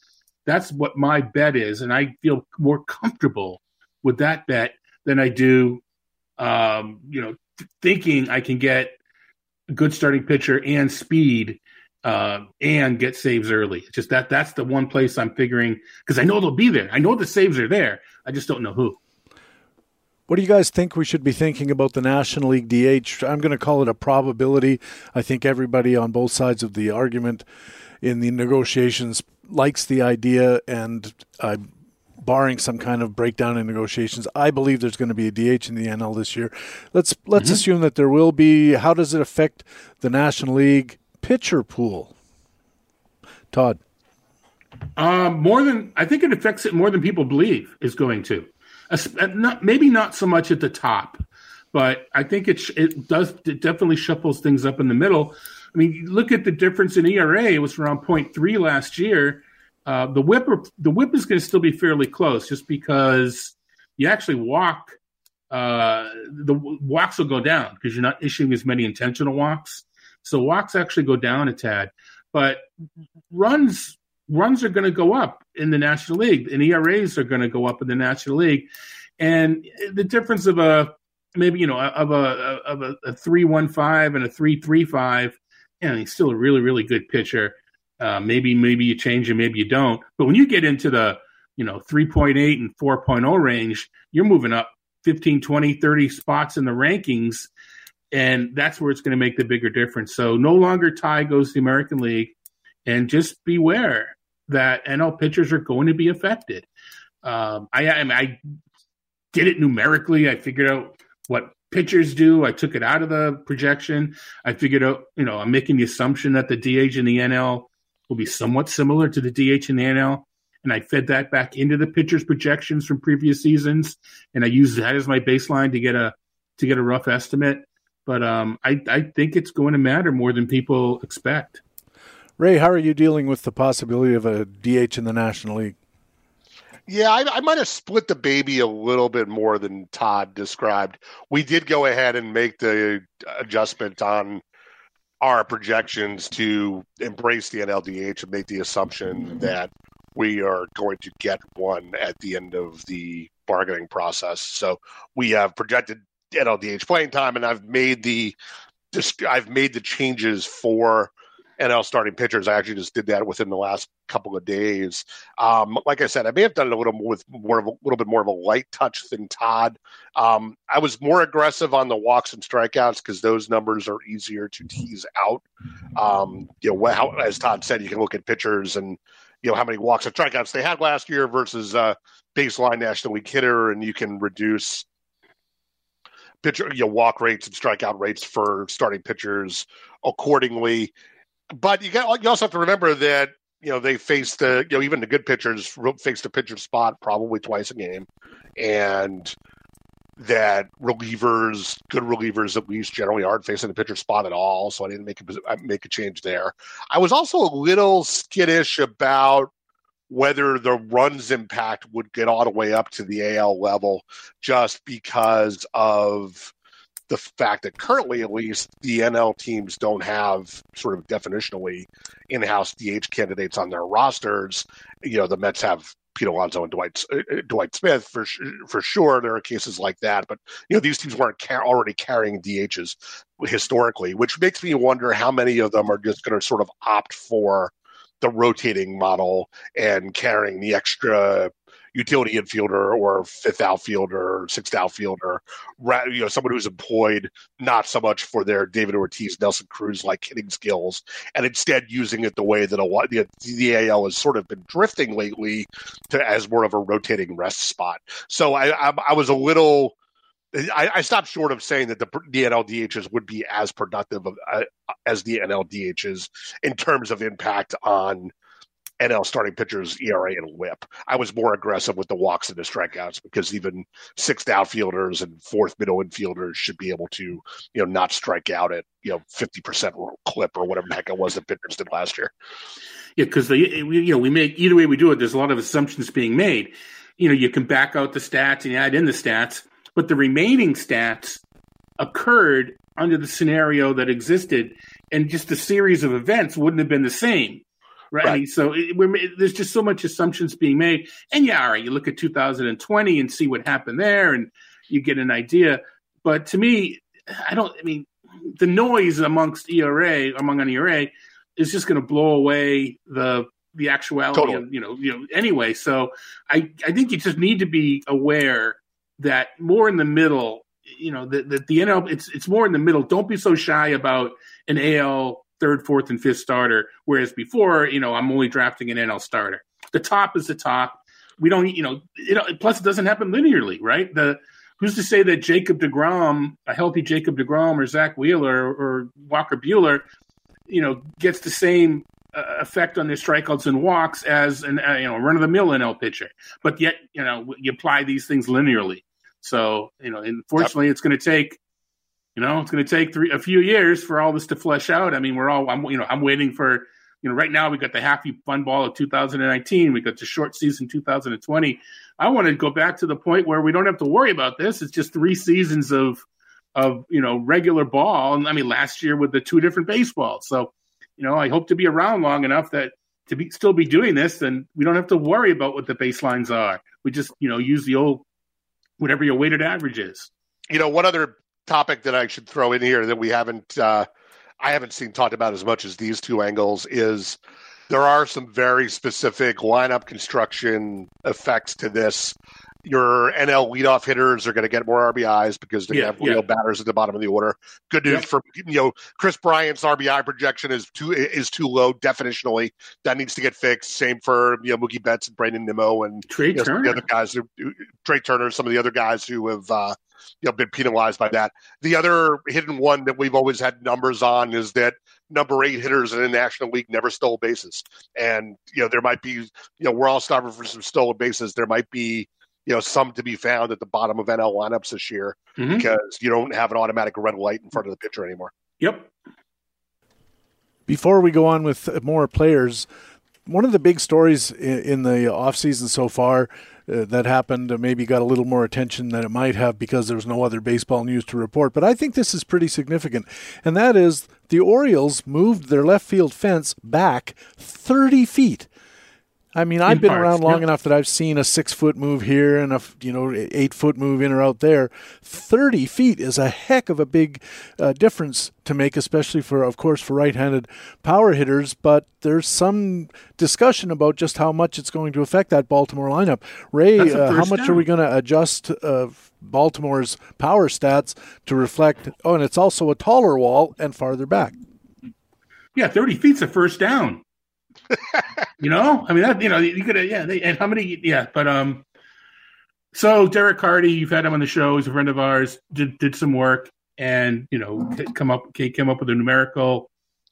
that's what my bet is, and I feel more comfortable with that bet than I do, um, you know, thinking I can get a good starting pitcher and speed uh, and get saves early. Just that that's the one place I'm figuring because I know they'll be there. I know the saves are there. I just don't know who. What do you guys think we should be thinking about the National League DH? I'm going to call it a probability. I think everybody on both sides of the argument in the negotiations likes the idea, and uh, barring some kind of breakdown in negotiations, I believe there's going to be a DH in the NL this year. Let's let's mm-hmm. assume that there will be. How does it affect the National League pitcher pool? Todd. Um, more than I think it affects it more than people believe is going to. Uh, not maybe not so much at the top, but I think it it does it definitely shuffles things up in the middle. I mean, look at the difference in ERA. It was around 0.3 last year. Uh, the whip the whip is going to still be fairly close, just because you actually walk. Uh, the walks will go down because you're not issuing as many intentional walks. So walks actually go down a tad, but runs runs are going to go up in the National League, and ERAs are going to go up in the National League. And the difference of a maybe you know of a of a, a three one five and a three three five, and he's still a really really good pitcher. Uh, maybe maybe you change him, maybe you don't. But when you get into the you know 3.8 and 4.0 range, you're moving up 15, 20, 30 spots in the rankings. And that's where it's going to make the bigger difference. So no longer tie goes to the American League and just beware that NL pitchers are going to be affected. Um, I, I, mean, I did it numerically. I figured out what pitchers do. I took it out of the projection. I figured out, you know, I'm making the assumption that the DH in the NL will be somewhat similar to the DH in the NL. And I fed that back into the pitchers' projections from previous seasons, and I used that as my baseline to get a to get a rough estimate. But um, I, I think it's going to matter more than people expect. Ray, how are you dealing with the possibility of a DH in the National League? Yeah, I, I, might have split the baby a little bit more than Todd described. We did go ahead and make the adjustment on our projections to embrace the NLDH and make the assumption that we are going to get one at the end of the bargaining process. So we have projected NLDH playing time, and I've made the I've made the changes for NL starting pitchers. I actually just did that within the last couple of days. Um, like I said, I may have done it a little more with more of a little bit more of a light touch than Todd. Um, I was more aggressive on the walks and strikeouts because those numbers are easier to tease out. Um, you know, how, as Todd said, you can look at pitchers and you know how many walks and strikeouts they had last year versus uh, baseline National League hitter, and you can reduce pitcher, you know, walk rates and strikeout rates for starting pitchers accordingly. But you got you also have to remember that you know they face the you know even the good pitchers face the pitcher spot probably twice a game, and that relievers, good relievers at least, generally aren't facing the pitcher spot at all. So I didn't make a make a change there. I was also a little skittish about whether the runs impact would get all the way up to the AL level, just because of the fact that currently, at least, the NL teams don't have sort of definitionally in-house DH candidates on their rosters. You know, the Mets have Pete Alonso and Dwight uh, uh, Dwight Smith for for sure. There are cases like that, but you know these teams weren't already carrying DHs historically, which makes me wonder how many of them are just going to sort of opt for the rotating model and carrying the extra utility infielder or fifth outfielder sixth outfielder, you know, someone who's employed not so much for their David Ortiz, Nelson Cruz like hitting skills, and instead using it the way that a lot the, the AL has sort of been drifting lately to as more of a rotating rest spot. So I, I, I was a little. I, I, stopped short of saying that the, the NLDHs would be as productive of, uh, as the NLDHs in terms of impact on NL starting pitchers ERA and WHIP. I was more aggressive with the walks and the strikeouts because even sixth outfielders and fourth middle infielders should be able to, you know, not strike out at you know fifty percent clip or whatever the heck it was that pitchers did last year. Yeah, because you know we make either way we do it. There's a lot of assumptions being made. You know, you can back out the stats and add in the stats, but the remaining stats occurred under the scenario that existed, and just the series of events wouldn't have been the same right? right. So it, there's just so much assumptions being made. And yeah, all right, you look at 2020 and see what happened there, and you get an idea. But to me, I don't. I mean, the noise amongst ERA among an ERA is just going to blow away the the actuality totally. of you know you know anyway. So I I think you just need to be aware that more in the middle. You know that the, the NL it's it's more in the middle. Don't be so shy about an AL third, fourth, and fifth starter. Whereas before, you know, I'm only drafting an NL starter. The top is the top. We don't, you know, it, plus it doesn't happen linearly, right? The who's to say that Jacob Degrom, a healthy Jacob Degrom, or Zack Wheeler, or Walker Buehler, you know, gets the same uh, effect on their strikeouts and walks as an uh, you know run of the mill NL pitcher. But yet, you know, you apply these things linearly. So you know, unfortunately, it's going to take you know, it's going to take three a few years for all this to flesh out. I mean, we're all I'm you know I'm waiting for you know right now we got the happy fun ball of 2019, we got the short season 2020. I want to go back to the point where we don't have to worry about this. It's just three seasons of of you know regular ball. And I mean, last year with the two different baseballs. So you know, I hope to be around long enough that to be still be doing this, then we don't have to worry about what the baselines are. We just you know use the old whatever your weighted average is. You know, one other topic that I should throw in here that we haven't uh, I haven't seen talked about as much as these two angles is there are some very specific lineup construction effects to this. Your NL leadoff hitters are going to get more RBIs because they yeah, have real yeah. batters at the bottom of the order. Good news yep. for you know Kris Bryant's RBI projection is too is too low definitionally. That needs to get fixed. Same for you know Mookie Betts and Brandon Nimmo and Trea you know, Turner. the other guys, who, Trea Turner, some of the other guys who have uh, you know been penalized by that. The other hidden one that we've always had numbers on is that number eight hitters in the National League never stole bases, and you know there might be you know we're all starving for some stolen bases. There might be you know some to be found at the bottom of NL lineups this year mm-hmm. because you don't have an automatic red light in front of the pitcher anymore. Yep. Before we go on with more players, one of the big stories in, the offseason so far uh, that happened uh, maybe got a little more attention than it might have because there was no other baseball news to report. But I think this is pretty significant, and that is the Orioles moved their left field fence back 30 feet. I mean, I've been parts, around long enough that I've seen a six foot move here and a you know eight foot move in or out there. Thirty feet is a heck of a big uh, difference to make, especially for, of course, for right-handed power hitters. But there's some discussion about just how much it's going to affect that Baltimore lineup. Ray, uh, how much down. are we going to adjust uh, Baltimore's power stats to reflect? Oh, and it's also a taller wall and farther back. Yeah, thirty feet's a first down you know, I mean, that, you know, you could, yeah. They, and how many? Yeah, but um, So Derek Carty, you've had him on the show. He's a friend of ours. Did did some work and you know come up came up with a numerical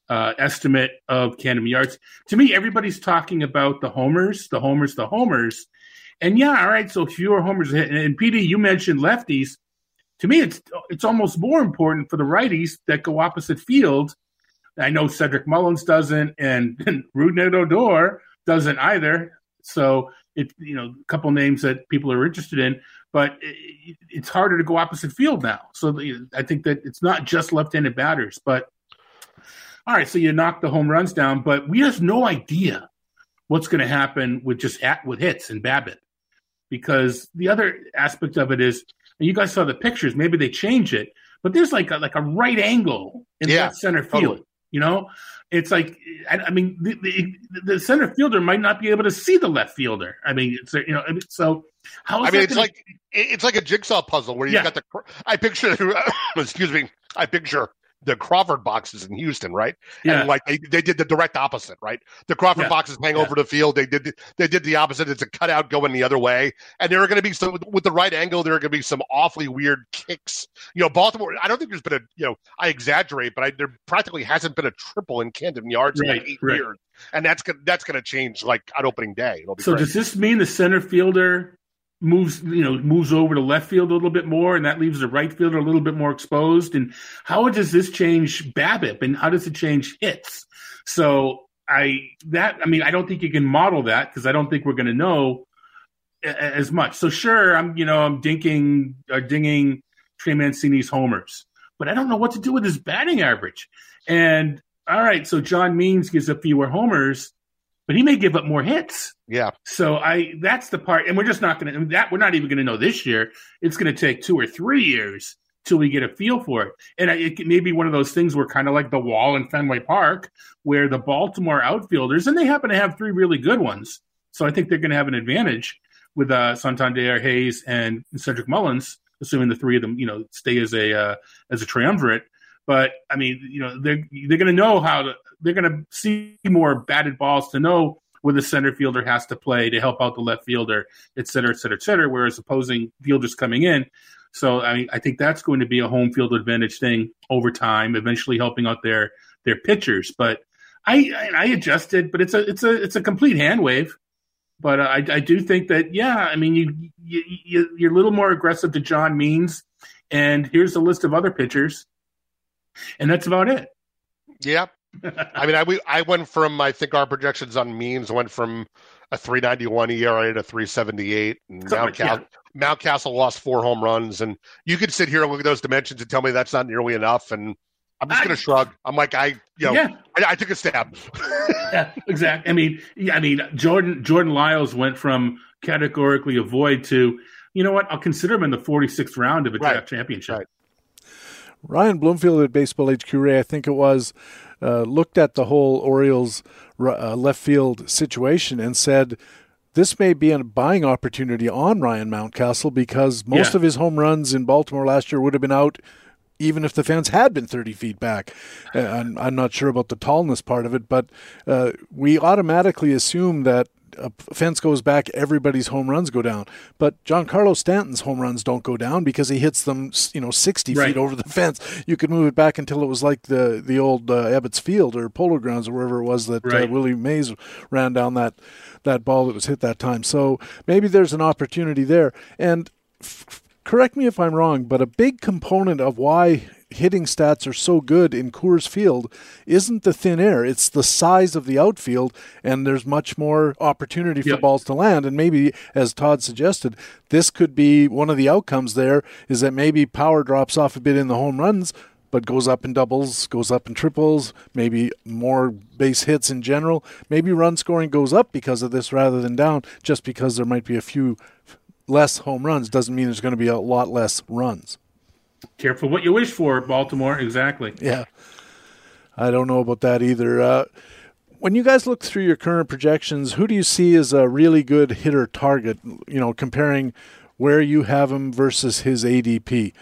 uh, estimate of Camden yards. To me, everybody's talking about the homers, the homers, the homers, and yeah, all right. So fewer homers. And PD, you mentioned lefties. To me, it's it's almost more important for the righties that go opposite field. I know Cedric Mullins doesn't, and, and Odor doesn't either. So it you know a couple names that people are interested in, but it, it's harder to go opposite field now. So I think that it's not just left-handed batters, but all right. So you knock the home runs down, but we have no idea what's going to happen with just at, with hits and BABIP, because the other aspect of it is, and you guys saw the pictures. Maybe they change it, but there's like a, like a right angle in yeah, that center field. Totally. You know, it's like I, I mean the, the, the, center fielder might not be able to see the left fielder. I mean, it's you know, so how? I mean, it's gonna... like it's like a jigsaw puzzle where you yeah. got the. I picture, excuse me, I picture the Crawford boxes in Houston, right? Yeah. And like they, they did the direct opposite, right? The Crawford yeah. boxes hang yeah. over the field. They did they did the opposite. It's a cutout going the other way. And there are going to be some with the right angle. There are going to be some awfully weird kicks. You know, Baltimore. I don't think there's been a you know I exaggerate, but I, there practically hasn't been a triple in Camden Yards right, in like eight right. years. And that's gonna that's going to change like on opening day. so does this mean the center fielder moves you know moves over to left field a little bit more and that leaves the right fielder a little bit more exposed. And how does this change BABIP and how does it change hits? So I that I mean I don't think you can model that because I don't think we're going to know as much. So sure I'm you know I'm dinking or uh, dinging Trey Mancini's homers but I don't know what to do with his batting average. And all right so John Means gives up fewer homers but he may give up more hits. Yeah. So I that's the part, and we're just not going to that we're not even going to know this year. It's going to take two or three years till we get a feel for it. And it may be one of those things where kind of like the wall in Fenway Park, where the Baltimore outfielders, and they happen to have three really good ones. So I think they're going to have an advantage with uh, Santander, Hays, and Cedric Mullins, assuming the three of them, you know, stay as a uh, as a triumvirate. But I mean, you know, they're they're going to know how to they're going to see more batted balls to know where the center fielder has to play to help out the left fielder, et cetera, et cetera, et cetera. Whereas opposing fielders coming in, so I mean, I think that's going to be a home field advantage thing over time, eventually helping out their their pitchers. But I I adjusted, but it's a it's a it's a complete hand wave. But uh, I, I do think that yeah, I mean you, you you're a little more aggressive to John Means, and here's a list of other pitchers, and that's about it. Yeah, I mean, I we, I went from I think our projections on means went from a 391 ERA to 378, and Mount, yeah. Mountcastle lost four home runs, and you could sit here and look at those dimensions and tell me that's not nearly enough, and I'm just going to shrug. I'm like, I, you know, yeah. I, I took a stab. yeah, exactly. I mean, yeah, I mean, Jordan Jordan Lyles went from categorically avoid to, you know what? I'll consider him in the 46th round of a right. draft championship. Right. Ryan Bloomfield at Baseball HQ Ray, I think it was, uh, looked at the whole Orioles uh, left field situation and said this may be a buying opportunity on Ryan Mountcastle because most yeah. of his home runs in Baltimore last year would have been out even if the fans had been 30 feet back. Uh, I'm, I'm, not sure about the tallness part of it, but uh, we automatically assume that a fence goes back, everybody's home runs go down. But Giancarlo Stanton's home runs don't go down because he hits them, you know, 60 right. feet over the fence. You could move it back until it was like the the old uh, Ebbets Field or Polo Grounds or wherever it was that uh, right. uh, Willie Mays ran down that that ball that was hit that time. So maybe there's an opportunity there. And f- correct me if I'm wrong, but a big component of why hitting stats are so good in Coors Field isn't the thin air, it's the size of the outfield, and there's much more opportunity for yep. balls to land. And maybe, as Todd suggested, this could be one of the outcomes there is that maybe power drops off a bit in the home runs. But goes up in doubles, goes up in triples, maybe more base hits in general. Maybe run scoring goes up because of this rather than down, just because there might be a few less home runs doesn't mean there's going to be a lot less runs. Careful what you wish for, Baltimore. Exactly. Yeah. I don't know about that either. Uh, when you guys look through your current projections, who do you see as a really good hitter target? You know, comparing where you have him versus his ADP.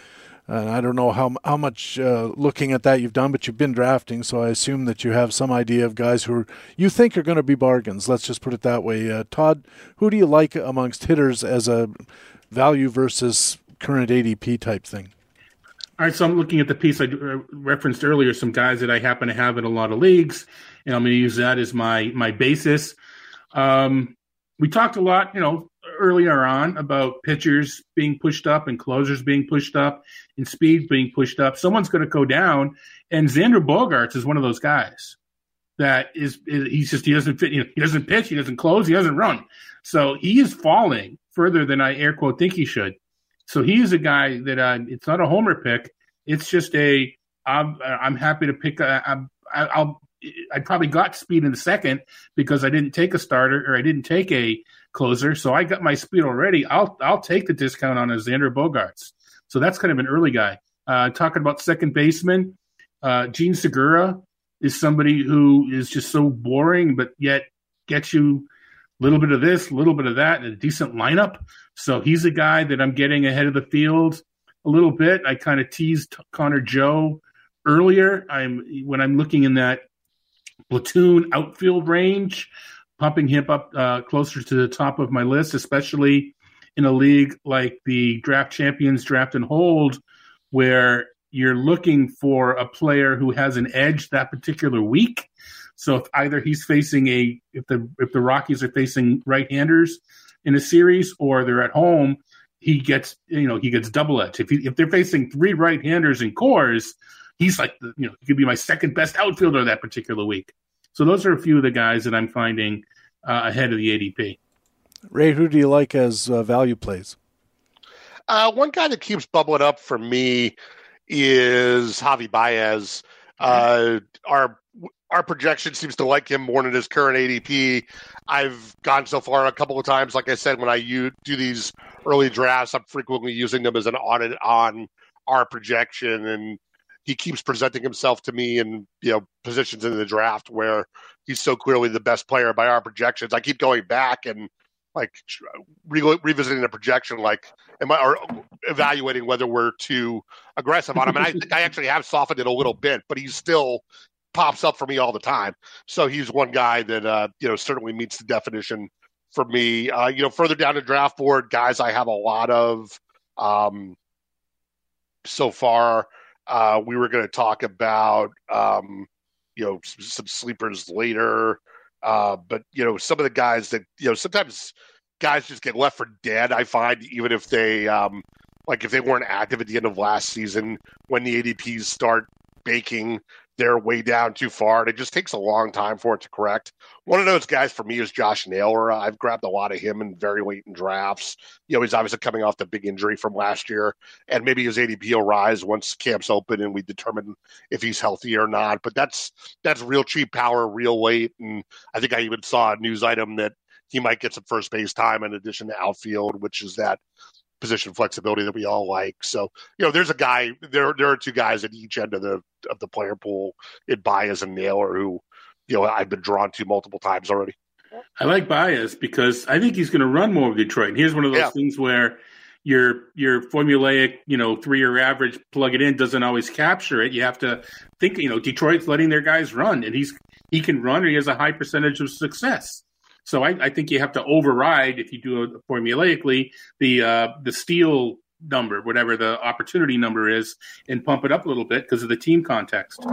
And I don't know how how much uh, looking at that you've done, but you've been drafting, so I assume that you have some idea of guys who are, you think are going to be bargains. Let's just put it that way. Uh, Todd, who do you like amongst hitters as a value versus current ADP type thing. All right, so I'm looking at the piece I uh, referenced earlier, some guys that I happen to have in a lot of leagues, and I'm going to use that as my my basis. Um, we talked a lot, you know, earlier on about pitchers being pushed up and closers being pushed up and speed being pushed up. Someone's going to go down, and Xander Bogaerts is one of those guys that is, is he's just he doesn't fit. You know, he doesn't pitch, he doesn't close, he doesn't run. So he is falling further than I air quote think he should. So he is a guy that uh, it's not a homer pick. It's just a I'm I'm happy to pick. A, I'm, I'll I probably got speed in the second because I didn't take a starter or I didn't take a closer, so I got my speed already. I'll I'll take the discount on a Xander Bogaerts. So that's kind of an early guy. Uh, talking about second baseman, uh, Jean Segura is somebody who is just so boring, but yet gets you little bit of this, a little bit of that, and a decent lineup. So he's a guy that I'm getting ahead of the field a little bit. I kind of teased Connor Joe earlier. I'm when I'm looking in that platoon outfield range, pumping him up uh, closer to the top of my list, especially in a league like the Draft Champions Draft and Hold, where you're looking for a player who has an edge that particular week. So if either he's facing a if the if the Rockies are facing right-handers in a series or they're at home, he gets you know he gets double edge. If he, if they're facing three right-handers in Coors, he's like the, you know he could be my second best outfielder that particular week. So those are a few of the guys that I'm finding uh, ahead of the ADP. Ray, who do you like as uh, value plays? Uh, one guy that keeps bubbling up for me is Javi Baez. Uh, our our projection seems to like him more than his current ADP. I've gone so far a couple of times. Like I said, when I do these early drafts, I'm frequently using them as an audit on our projection, and he keeps presenting himself to me in you know positions in the draft where he's so clearly the best player by our projections. I keep going back and like re- revisiting the projection, like am I or evaluating whether we're too aggressive on him. And I think I actually have softened it a little bit, but he's still pops up for me all the time. So he's one guy that uh, you know certainly meets the definition for me. Uh, you know, further down the draft board, guys, I have a lot of um, so far. Uh, we were going to talk about um, you know some, some sleepers later, uh, but you know some of the guys that you know sometimes guys just get left for dead. I find even if they um, like if they weren't active at the end of last season when the ADPs start baking they're way down too far, and it just takes a long time for it to correct. One of those guys for me is Josh Naylor. I've grabbed a lot of him in very late in drafts. You know, he's obviously coming off the big injury from last year, and maybe his ADP will rise once camps open and we determine if he's healthy or not. But that's that's real cheap power, real weight, and I think I even saw a news item that he might get some first base time in addition to outfield, which is that position flexibility that we all like. So, you know, there's a guy there there are two guys at each end of the of the player pool in Baez and Naylor who, you know, I've been drawn to multiple times already. I like Baez because I think he's going to run more with Detroit. And here's one of those yeah. things where your your formulaic, you know, three year average plug it in doesn't always capture it. You have to think, you know, Detroit's letting their guys run and he's he can run and he has a high percentage of success. So I, I think you have to override if you do it formulaically the uh, the steal number, whatever the opportunity number is, and pump it up a little bit because of the team context.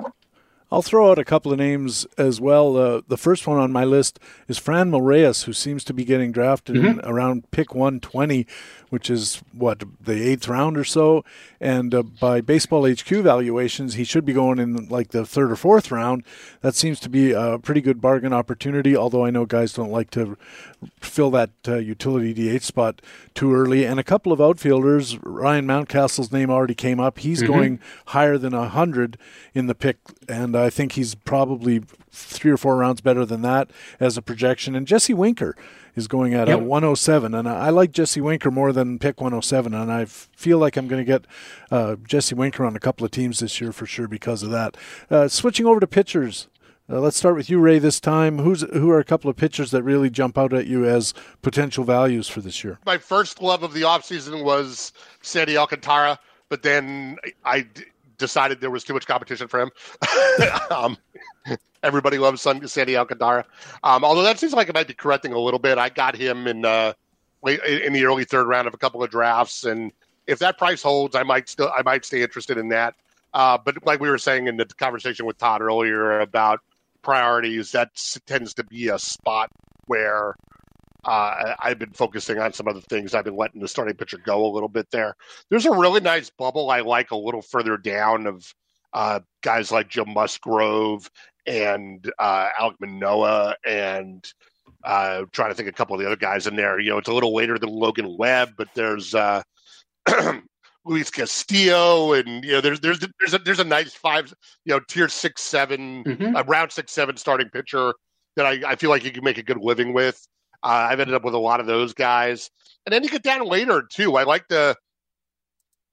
I'll throw out a couple of names as well. Uh, the first one on my list is Fran Reyes, who seems to be getting drafted mm-hmm. around pick 120, which is what the eighth round or so. And uh, by Baseball HQ valuations, he should be going in like the third or fourth round. That seems to be a pretty good bargain opportunity. Although I know guys don't like to fill that uh, utility DH spot too early. And a couple of outfielders, Ryan Mountcastle's name already came up. He's mm-hmm. going higher than hundred in the pick, and I think he's probably three or four rounds better than that as a projection. And Jesse Winker is going at yep. a 107, and I like Jesse Winker more than pick 107, and I feel like I'm going to get uh, Jesse Winker on a couple of teams this year for sure because of that. Uh, switching over to pitchers. Uh, let's start with you, Ray. This time, who's who are a couple of pitchers that really jump out at you as potential values for this year? My first love of the offseason was Sandy Alcantara, but then I d- decided there was too much competition for him. um, everybody loves Sandy Alcantara, um, although that seems like it might be correcting a little bit. I got him in uh, late in the early third round of a couple of drafts, and if that price holds, I might still I might stay interested in that. Uh, but like we were saying in the conversation with Todd earlier about priorities, that tends to be a spot where uh, I've been focusing on some other things. I've been letting the starting pitcher go a little bit there. There's a really nice bubble I like a little further down of uh, guys like Joe Musgrove and uh, Alek Manoah and uh, trying to think a couple of the other guys in there. You know, it's a little later than Logan Webb, but there's uh, Luis Castillo, and you know, there's there's there's a, there's a nice five, you know, tier six seven, mm-hmm. uh, round six seven starting pitcher that I, I feel like you can make a good living with. Uh, I've ended up with a lot of those guys, and then you get down later too. I like the.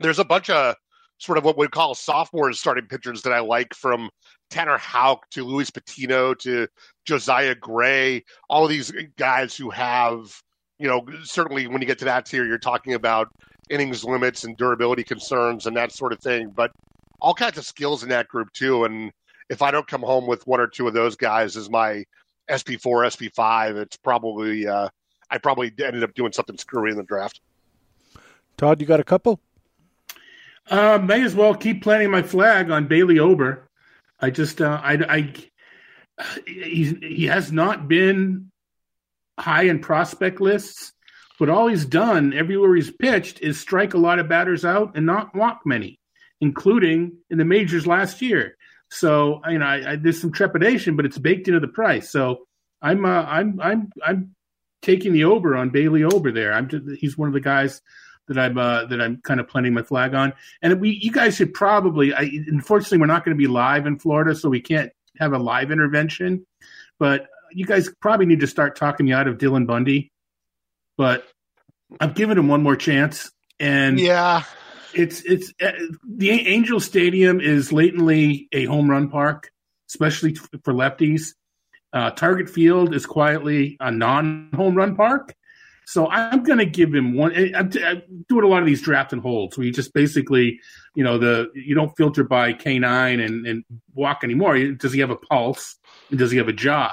There's a bunch of sort of what we call sophomore starting pitchers that I like from Tanner Houck to Luis Patino to Josiah Gray, all these guys who have, you know, certainly when you get to that tier, you're talking about innings limits and durability concerns and that sort of thing, but all kinds of skills in that group too. And if I don't come home with one or two of those guys as my SP4, SP5, it's probably, uh, I probably ended up doing something screwy in the draft. Todd, you got a couple? Uh, may as well keep planting my flag on Bailey Ober. I just, uh, I, I, he's, he has not been high in prospect lists, but all he's done everywhere he's pitched is strike a lot of batters out and not walk many, including in the majors last year. So, you know, I, I, there's some trepidation, but it's baked into the price. So, I'm, uh, I'm, I'm, I'm taking the over on Bailey Ober there. I'm just, he's one of the guys that I'm uh, that I'm kind of planting my flag on. And we, you guys should probably. I, unfortunately, we're not going to be live in Florida, so we can't have a live intervention. But you guys probably need to start talking me out of Dylan Bundy. But I'm giving him one more chance, and yeah, it's it's uh, the Angel Stadium is latently a home run park, especially for lefties. Uh, Target Field is quietly a non home run park. So I'm going to give him one. I'm, I'm, doing a lot of these draft and holds where you just basically, you know, the you don't filter by K9 and, and walk anymore. Does he have a pulse? And does he have a job?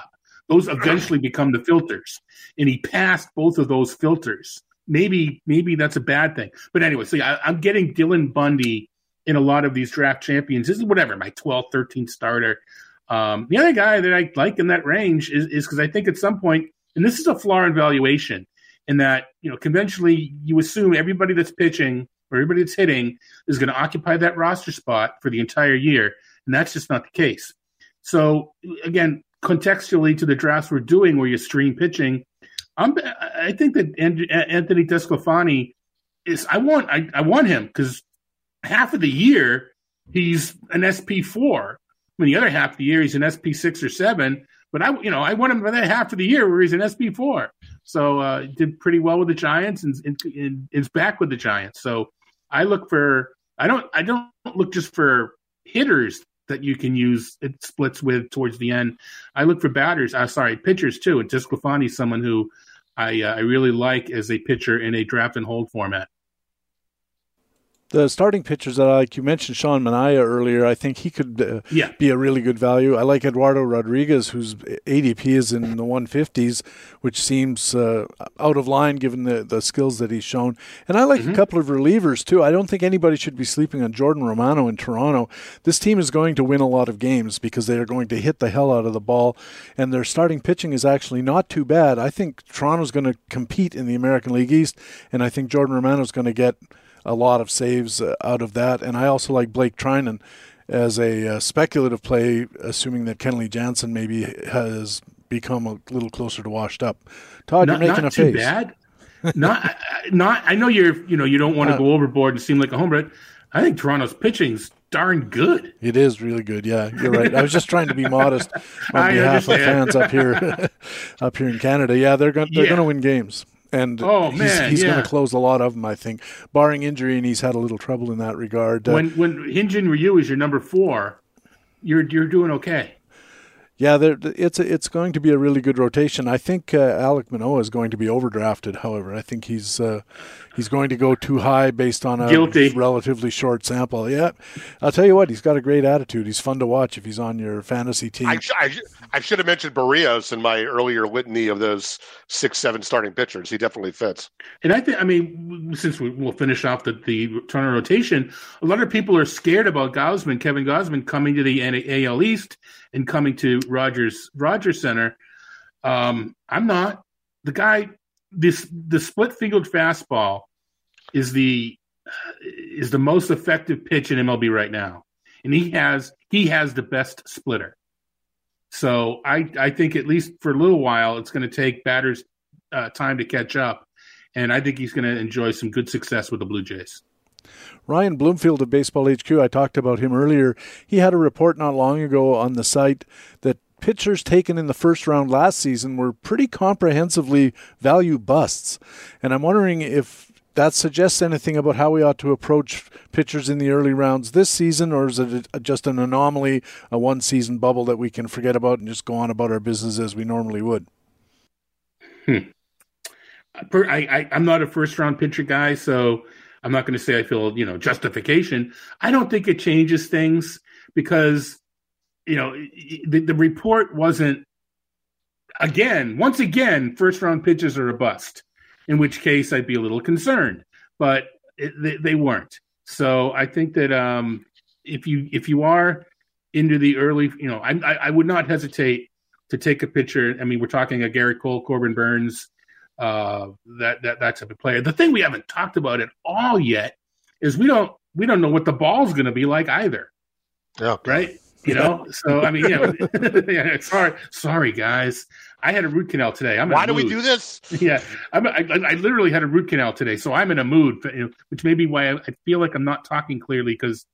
Those eventually become the filters, and he passed both of those filters. Maybe maybe that's a bad thing, but anyway. So I, I'm getting Dylan Bundy in a lot of these draft champions. This is whatever my 12th, 13th starter. Um, the other guy that I like in that range is because I think at some point, and this is a flaw in valuation in that you know conventionally you assume everybody that's pitching or everybody that's hitting is going to occupy that roster spot for the entire year, and that's just not the case. So again, contextually to the drafts we're doing, where you stream pitching, I'm, I think that Anthony DeSclafani is. I want I, I want him because half of the year he's an SP four. I mean, the other half of the year he's an SP six or seven. But I, you know, I want him for that half of the year where he's an SP four. So uh, did pretty well with the Giants and, and, and is back with the Giants. So I look for I don't I don't look just for hitters that you can use it splits with towards the end. I look for batters. Uh, sorry, pitchers too. Is someone who I uh, I really like as a pitcher in a draft and hold format the starting pitchers that I like, you mentioned Sean Manaea earlier. I think he could uh, yeah. be a really good value. I like Eduardo Rodriguez, whose ADP is in the 150s, which seems uh, out of line given the, the skills that he's shown. And I like mm-hmm. a couple of relievers, too. I don't think anybody should be sleeping on Jordan Romano in Toronto. This team is going to win a lot of games because they are going to hit the hell out of the ball, and their starting pitching is actually not too bad. I think Toronto's going to compete in the American League East, and I think Jordan Romano is going to get – a lot of saves uh, out of that. And I also like Blake Treinen as a uh, speculative play, assuming that Kenley Jansen maybe has become a little closer to washed up. Todd, not, you're making not a too face. Bad. not, not. I know you're. You know, you don't want to uh, go overboard and seem like a homer. I think Toronto's pitching's darn good. It is really good. Yeah, you're right. I was just trying to be modest on behalf understand. of fans up here, up here in Canada. Yeah, they're going. They're yeah. going to win games and oh, he's, man, he's yeah. going to close a lot of them, I think, barring injury, and he's had a little trouble in that regard. Uh, when when Hyun Jin Ryu is your number four, you're you're doing okay. Yeah, it's a, it's going to be a really good rotation. I think uh, Alek Manoah is going to be overdrafted. However, I think he's uh, he's going to go too high based on a Guilty. relatively short sample. Yeah, I'll tell you what, he's got a great attitude. He's fun to watch if he's on your fantasy team. I, I, I should have mentioned Berrios in my earlier litany of those six, seven starting pitchers. He definitely fits. And I think, I mean, since we, will finish off the, the turn rotation, a lot of people are scared about Gausman, Kevin Gausman, coming to the AL East and coming to Rogers Rogers Center. Um, I'm not the guy. This the split field fastball is the is the most effective pitch in MLB right now, and he has he has the best splitter. So I I think at least for a little while it's going to take batters uh, time to catch up, and I think he's going to enjoy some good success with the Blue Jays. Ryan Bloomfield of Baseball HQ, I talked about him earlier. He had a report not long ago on the site that pitchers taken in the first round last season were pretty comprehensively value busts. And I'm wondering if that suggests anything about how we ought to approach pitchers in the early rounds this season, or is it just an anomaly, a one season bubble that we can forget about and just go on about our business as we normally would? Hmm. I, I'm not a first round pitcher guy, so I'm not going to say I feel, you know, justification. I don't think it changes things because, you know, the, the report wasn't, again, once again, first round pitches are a bust, in which case I'd be a little concerned, but it, they, they, weren't. So I think that um, if you if you are into the early, you know, I, I, I would not hesitate to take a pitcher. I mean, we're talking a Gerrit Cole, Corbin Burnes, uh, that that that type of player. The thing we haven't talked about at all yet is we don't we don't know what the ball's going to be like either. Yeah. Right. You know. so I mean, you know, yeah, sorry, sorry guys. I had a root canal today. I'm why do we do this? Yeah, I'm, I, I literally had a root canal today, so I'm in a mood, which may be why I, I feel like I'm not talking clearly because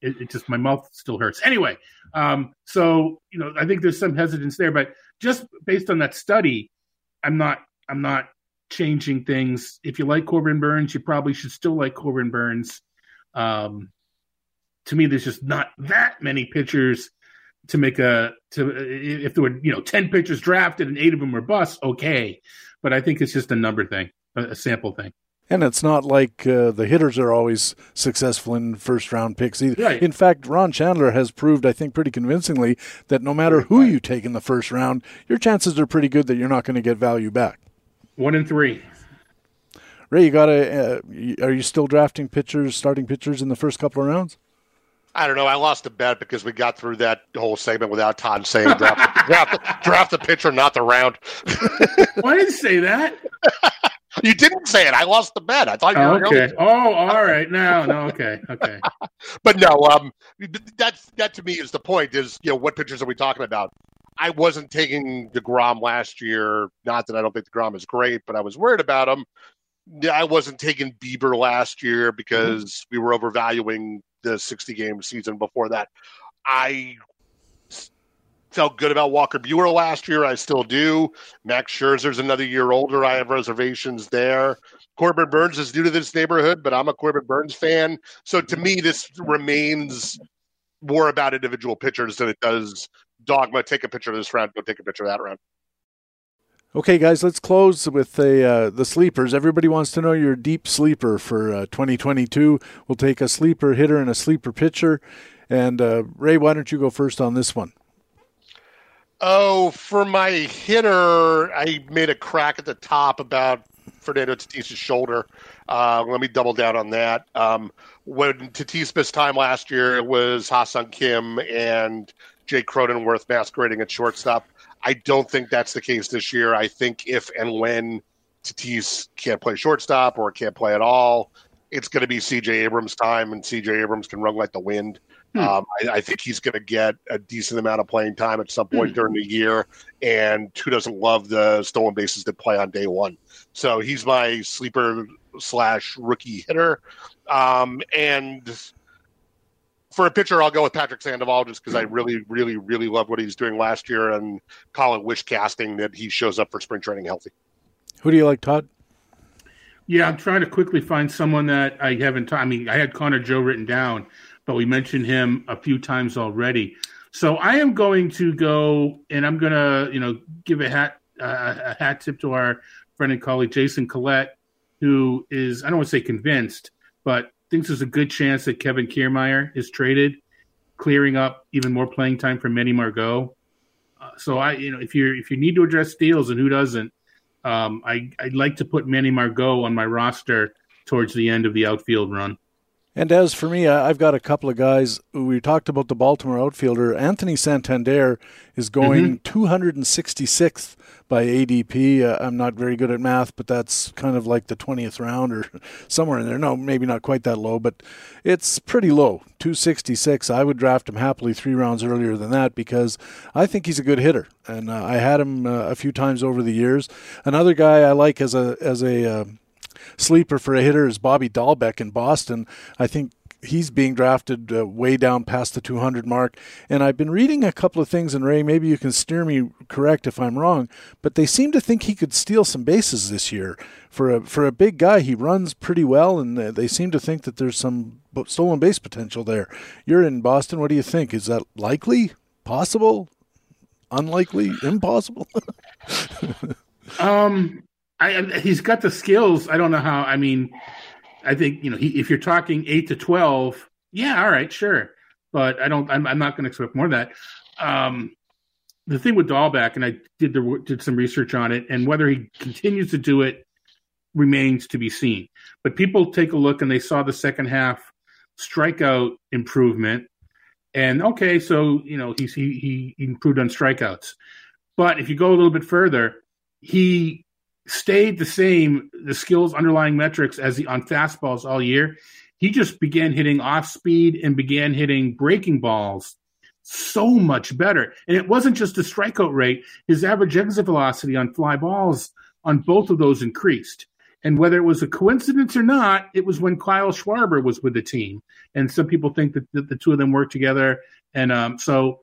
it, it, just my mouth still hurts. Anyway, um, so you know, I think there's some hesitance there, but just based on that study, I'm not I'm not changing things. If you like Corbin Burnes, you probably should still like Corbin Burnes. Um, to me, there's just not that many pitchers to make a to if there were you know ten pitchers drafted and eight of them were busts, okay. But I think it's just a number thing, a, a sample thing. And it's not like uh, the hitters are always successful in first round picks either. Right. In fact, Ron Shandler has proved, I think, pretty convincingly that no matter who you take in the first round, your chances are pretty good that you're not going to get value back. One and three. Ray, you got a? Uh, are you still drafting pitchers, starting pitchers in the first couple of rounds? I don't know. I lost a bet because we got through that whole segment without Todd saying draft, draft, draft the pitcher, not the round. well, I didn't say that. you didn't say it. I lost the bet. I thought you were okay. Oh, all right. Now, no, okay, okay. but no, um, that's that to me is the point. Is you know what pitchers are we talking about? I wasn't taking deGrom last year. Not that I don't think deGrom is great, but I was worried about him. I wasn't taking Bieber last year because mm-hmm. we were overvaluing the 60 game season before that. I felt good about Walker Buehler last year. I still do. Max Scherzer's another year older. I have reservations there. Corbin Burnes is new to this neighborhood, but I'm a Corbin Burnes fan. So to me, this remains more about individual pitchers than it does dogma. Take a picture of this round. Go take a picture of that round. Okay, guys, let's close with the uh, the sleepers. Everybody wants to know your deep sleeper for uh, 2022. We'll take a sleeper hitter and a sleeper pitcher. And uh, Ray, why don't you go first on this one? Oh, for my hitter, I made a crack at the top about Fernando Tatis' shoulder. Uh, let me double down on that. Um, when Tatis missed time last year, it was Ha-Seong Kim and Jake Cronenworth masquerading at shortstop. I don't think that's the case this year. I think if and when Tatis can't play shortstop or can't play at all, it's going to be CJ Abrams' time, and CJ Abrams can run like the wind. Hmm. Um, I, I, think he's going to get a decent amount of playing time at some point hmm. during the year. And who doesn't love the stolen bases that play on day one? So he's my sleeper slash rookie hitter. Um, and for a pitcher, I'll go with Patrick Sandoval just because I really, really, really love what he's doing last year and call it wish casting that he shows up for spring training healthy. Who do you like, Todd? Yeah, I'm trying to quickly find someone that I haven't. T- I mean, I had Connor Joe written down, but we mentioned him a few times already. So I am going to go, and I'm going to, you know, give a hat uh, a hat tip to our friend and colleague Jason Collette, who is I don't want to say convinced, but thinks there's a good chance that Kevin Kiermaier is traded, clearing up even more playing time for Manny Margot. Uh, so I, you know, if you if you need to address steals, and who doesn't, um, I I'd like to put Manny Margot on my roster towards the end of the outfield run. And as for me, I've got a couple of guys. We talked about the Baltimore outfielder. Anthony Santander is going mm-hmm. 266th by ADP. Uh, I'm not very good at math, but that's kind of like the 20th round or somewhere in there. No, maybe not quite that low, but it's pretty low. 266. I would draft him happily three rounds earlier than that because I think he's a good hitter, and uh, I had him uh, a few times over the years. Another guy I like as a as a um, sleeper for a hitter is Bobby Dalbec in Boston. I think he's being drafted uh, way down past the 200 mark. And I've been reading a couple of things, and Ray, maybe you can steer me correct if I'm wrong, but they seem to think he could steal some bases this year. For a for a big guy, he runs pretty well, and they seem to think that there's some stolen base potential there. You're in Boston. What do you think? Is that likely? Possible? Unlikely? Impossible? um, I, he's got the skills. I don't know how. I mean, I think you know he, if you're talking eight to twelve, yeah, all right, sure, but I don't. I'm, I'm not going to expect more of that. Um, the thing with Dalbec, and I did the did some research on it, and whether he continues to do it remains to be seen. But people take a look and they saw the second half strikeout improvement, and okay, so you know he's he he improved on strikeouts. But if you go a little bit further, he stayed the same, the skills underlying metrics as the on fastballs all year. He just began hitting off speed and began hitting breaking balls so much better. And it wasn't just the strikeout rate, his average exit velocity on fly balls on both of those increased. And whether it was a coincidence or not, it was when Kyle Schwarber was with the team. And some people think that, the two of them worked together. And um, so,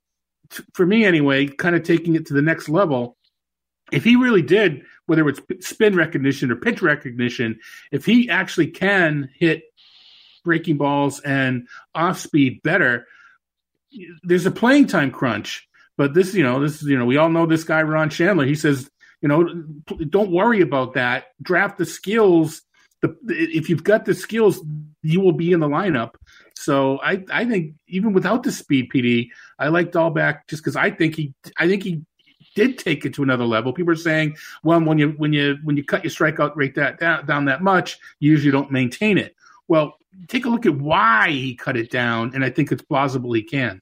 t- for me anyway, kind of taking it to the next level, if he really did, whether it's spin recognition or pitch recognition, if he actually can hit breaking balls and off speed better, there's a playing time crunch. But this, you know, this, is you know, we all know this guy Ron Shandler. He says, you know, don't worry about that. Draft the skills. The, if you've got the skills, you will be in the lineup. So I, I think even without the speed PD, I like Dalbec just because I think he, I think he did take it to another level. People are saying, well, when you when you when you cut your strikeout rate that down, down that much, you usually don't maintain it. Well, take a look at why he cut it down, and I think it's plausible he can.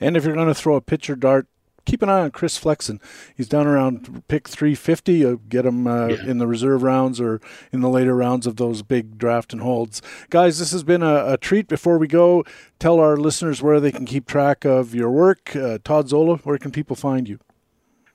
And if you're going to throw a pitcher dart, keep an eye on Chris Flexen. He's down around pick 350. You get him uh, yeah. in the reserve rounds or in the later rounds of those big draft and holds. Guys, this has been a, a treat. Before we go, tell our listeners where they can keep track of your work. Uh, Todd Zola, where can people find you?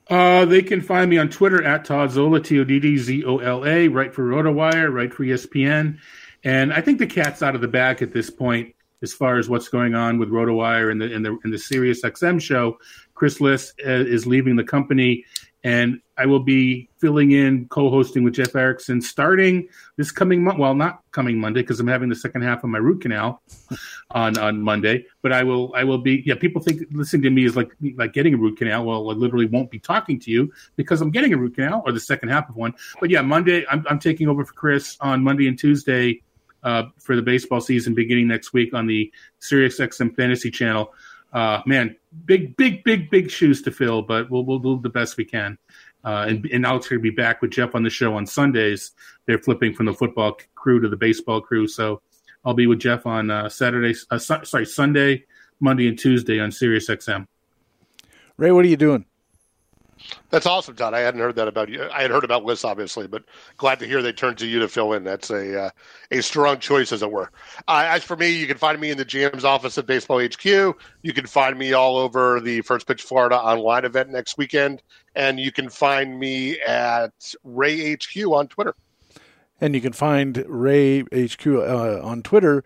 Uh, they can find me on Twitter at Todd Zola, T O D D Z O L A, right for RotoWire, write for ESPN. And I think the cat's out of the bag at this point as far as what's going on with RotoWire and the and the and the Sirius XM show. Chris Liss uh, is leaving the company, and I will be filling in, co-hosting with Jeff Erickson starting this coming month. Well, not coming Monday because I'm having the second half of my root canal on on Monday. But I will I will be. Yeah, people think listening to me is like like getting a root canal. Well, I literally won't be talking to you because I'm getting a root canal or the second half of one. But yeah, Monday I'm, I'm taking over for Chris on Monday and Tuesday. Uh, for the baseball season beginning next week on the Sirius XM Fantasy Channel uh, man, big, big, big, big shoes to fill, but we'll we'll do the best we can. Uh, and, and Alex going to be back with Jeff on the show on Sundays. They're flipping from the football crew to the baseball crew, so I'll be with Jeff on uh, Saturday, uh, su- sorry, Sunday, Monday, and Tuesday on Sirius XM. Ray, what are you doing? That's awesome, Todd. I hadn't heard that about you. I had heard about Liss, obviously, but glad to hear they turned to you to fill in. That's a uh, a strong choice, as it were. Uh, as for me, you can find me in the GM's office at Baseball HQ. You can find me all over the First Pitch Florida online event next weekend, and you can find me at Ray HQ on Twitter. And you can find Ray HQ uh, on Twitter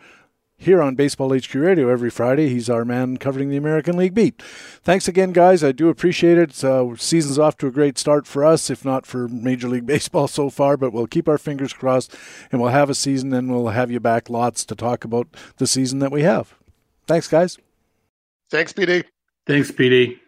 here on Baseball HQ Radio every Friday. He's our man covering the American League beat. Thanks again, guys. I do appreciate it. Uh, season's off to a great start for us, if not for Major League Baseball so far, but we'll keep our fingers crossed and we'll have a season and we'll have you back lots to talk about the season that we have. Thanks, guys. Thanks, PD. Thanks, PD.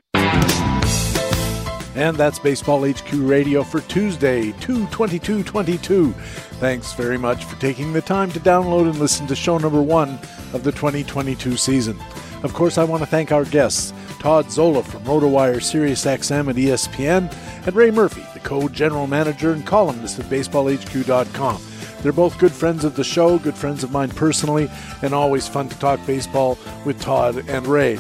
And that's Baseball HQ Radio for Tuesday, 22222. Thanks very much for taking the time to download and listen to show number one of the 2022 season. Of course, I want to thank our guests, Todd Zola from RotoWire SiriusXM and ESPN, and Ray Murphy, the co-general manager and columnist at BaseballHQ.com. They're both good friends of the show, good friends of mine personally, and always fun to talk baseball with Todd and Ray.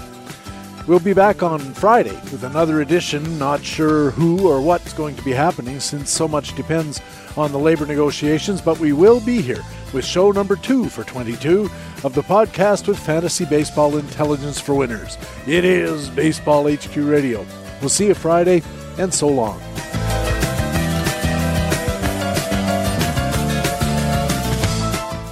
We'll be back on Friday with another edition. Not sure who or what's going to be happening since so much depends on the labor negotiations, but we will be here with show number two for 22 of the podcast with fantasy baseball intelligence for winners. It is Baseball HQ Radio. We'll see you Friday, and so long.